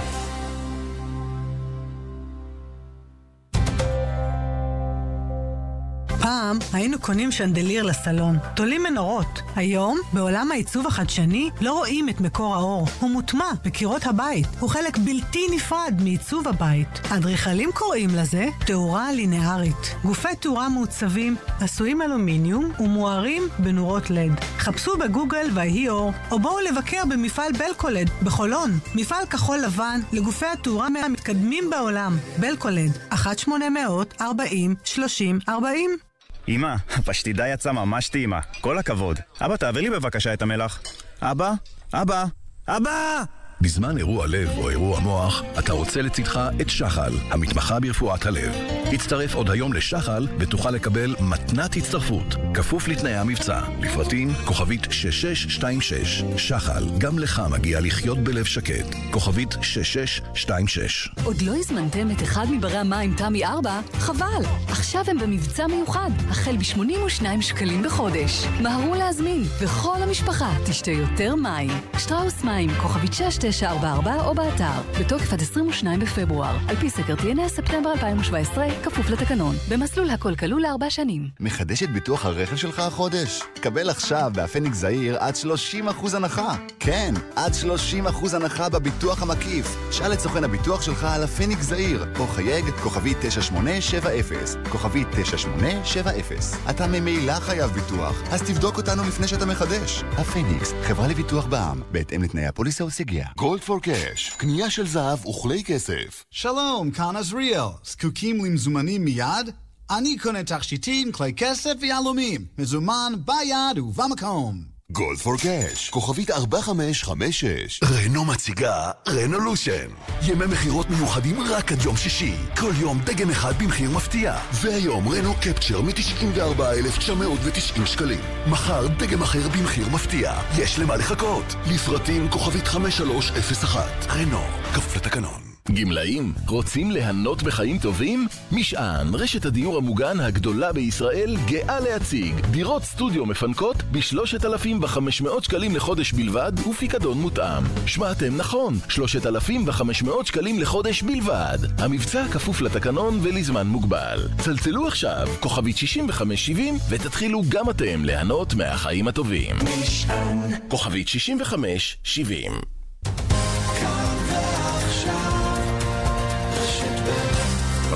פעם היינו קונים שנדליר לסלון, תולים מנורות. היום, בעולם העיצוב החדשני, לא רואים את מקור האור. הוא מוטמע בקירות הבית. הוא חלק בלתי נפרד מעיצוב הבית. אדריכלים קוראים לזה תאורה לינארית. גופי תאורה מעוצבים, עשויים אלומיניום ומוארים בנורות לד. חפשו בגוגל ויהי אור, או בואו לבקר במפעל בלקולד בחולון. מפעל כחול לבן לגופי התאורה מהמתקדמים בעולם. בלקולד, 1-800-40-30-40 אמא, הפשטידה יצאה ממש טעימה. כל הכבוד. אבא, תעביר לי בבקשה את המלח. אבא? אבא? אבא! בזמן אירוע לב או אירוע מוח, אתה רוצה לצדך את שחל, המתמחה ברפואת הלב. הצטרף עוד היום לשחל ותוכל לקבל מתנת הצטרפות, כפוף לתנאי המבצע. לפרטים, כוכבית 6626. שחל, גם לך מגיע לחיות בלב שקט. כוכבית 6626. עוד לא הזמנתם את אחד מברי המים תמי 4? חבל! עכשיו הם במבצע מיוחד, החל ב-82 שקלים בחודש. מהרו להזמין, וכל המשפחה תשתה יותר מים. שטראוס מים, כוכבית 6944 או באתר, בתוקף עד 22 בפברואר. על פי סקר TNS ספטמבר 2017, כפוף לתקנון. במסלול הכל כלול לארבע שנים. מחדש את ביטוח הרכב שלך החודש? קבל עכשיו בהפניק זעיר עד 30% הנחה. כן, עד 30% הנחה בביטוח המקיף. שאל את סוכן הביטוח שלך על הפניק זעיר, או חייג כוכבי 9870, כוכבי 9870. אתה ממילא חייב ביטוח, אז תבדוק אותנו לפני שאתה מחדש. הפניקס, חברה לביטוח בע"מ, בהתאם לתנאי הפוליסה וסייגיה. גולד פור קאש, קנייה של זהב וכלי כסף. שלום, כאן עזריאל. זקוקים למזומנים מיד? אני קונה תכשיטים, כלי כסף ויהלומים. מזומן ביד ובמקום. גולד פור קאש, כוכבית 4556. רנו מציגה רנולושן. ימי מכירות מיוחדים רק עד יום שישי. כל יום דגם אחד במחיר מפתיע. והיום רנו קפצ'ר מ-94,990 שקלים. מחר דגם אחר במחיר מפתיע. יש למה לחכות. לפרטים כוכבית 5301. רנו, כפוף לתקנון. גמלאים, רוצים ליהנות בחיים טובים? משען, רשת הדיור המוגן הגדולה בישראל, גאה להציג דירות סטודיו מפנקות ב-3,500 שקלים לחודש בלבד ופיקדון מותאם. שמעתם נכון, 3,500 שקלים לחודש בלבד. המבצע כפוף לתקנון ולזמן מוגבל. צלצלו עכשיו, כוכבית 6570, ותתחילו גם אתם ליהנות מהחיים הטובים. משען, כוכבית 6570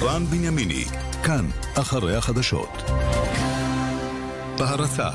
רן בנימיני, כאן, אחרי החדשות. בהרצה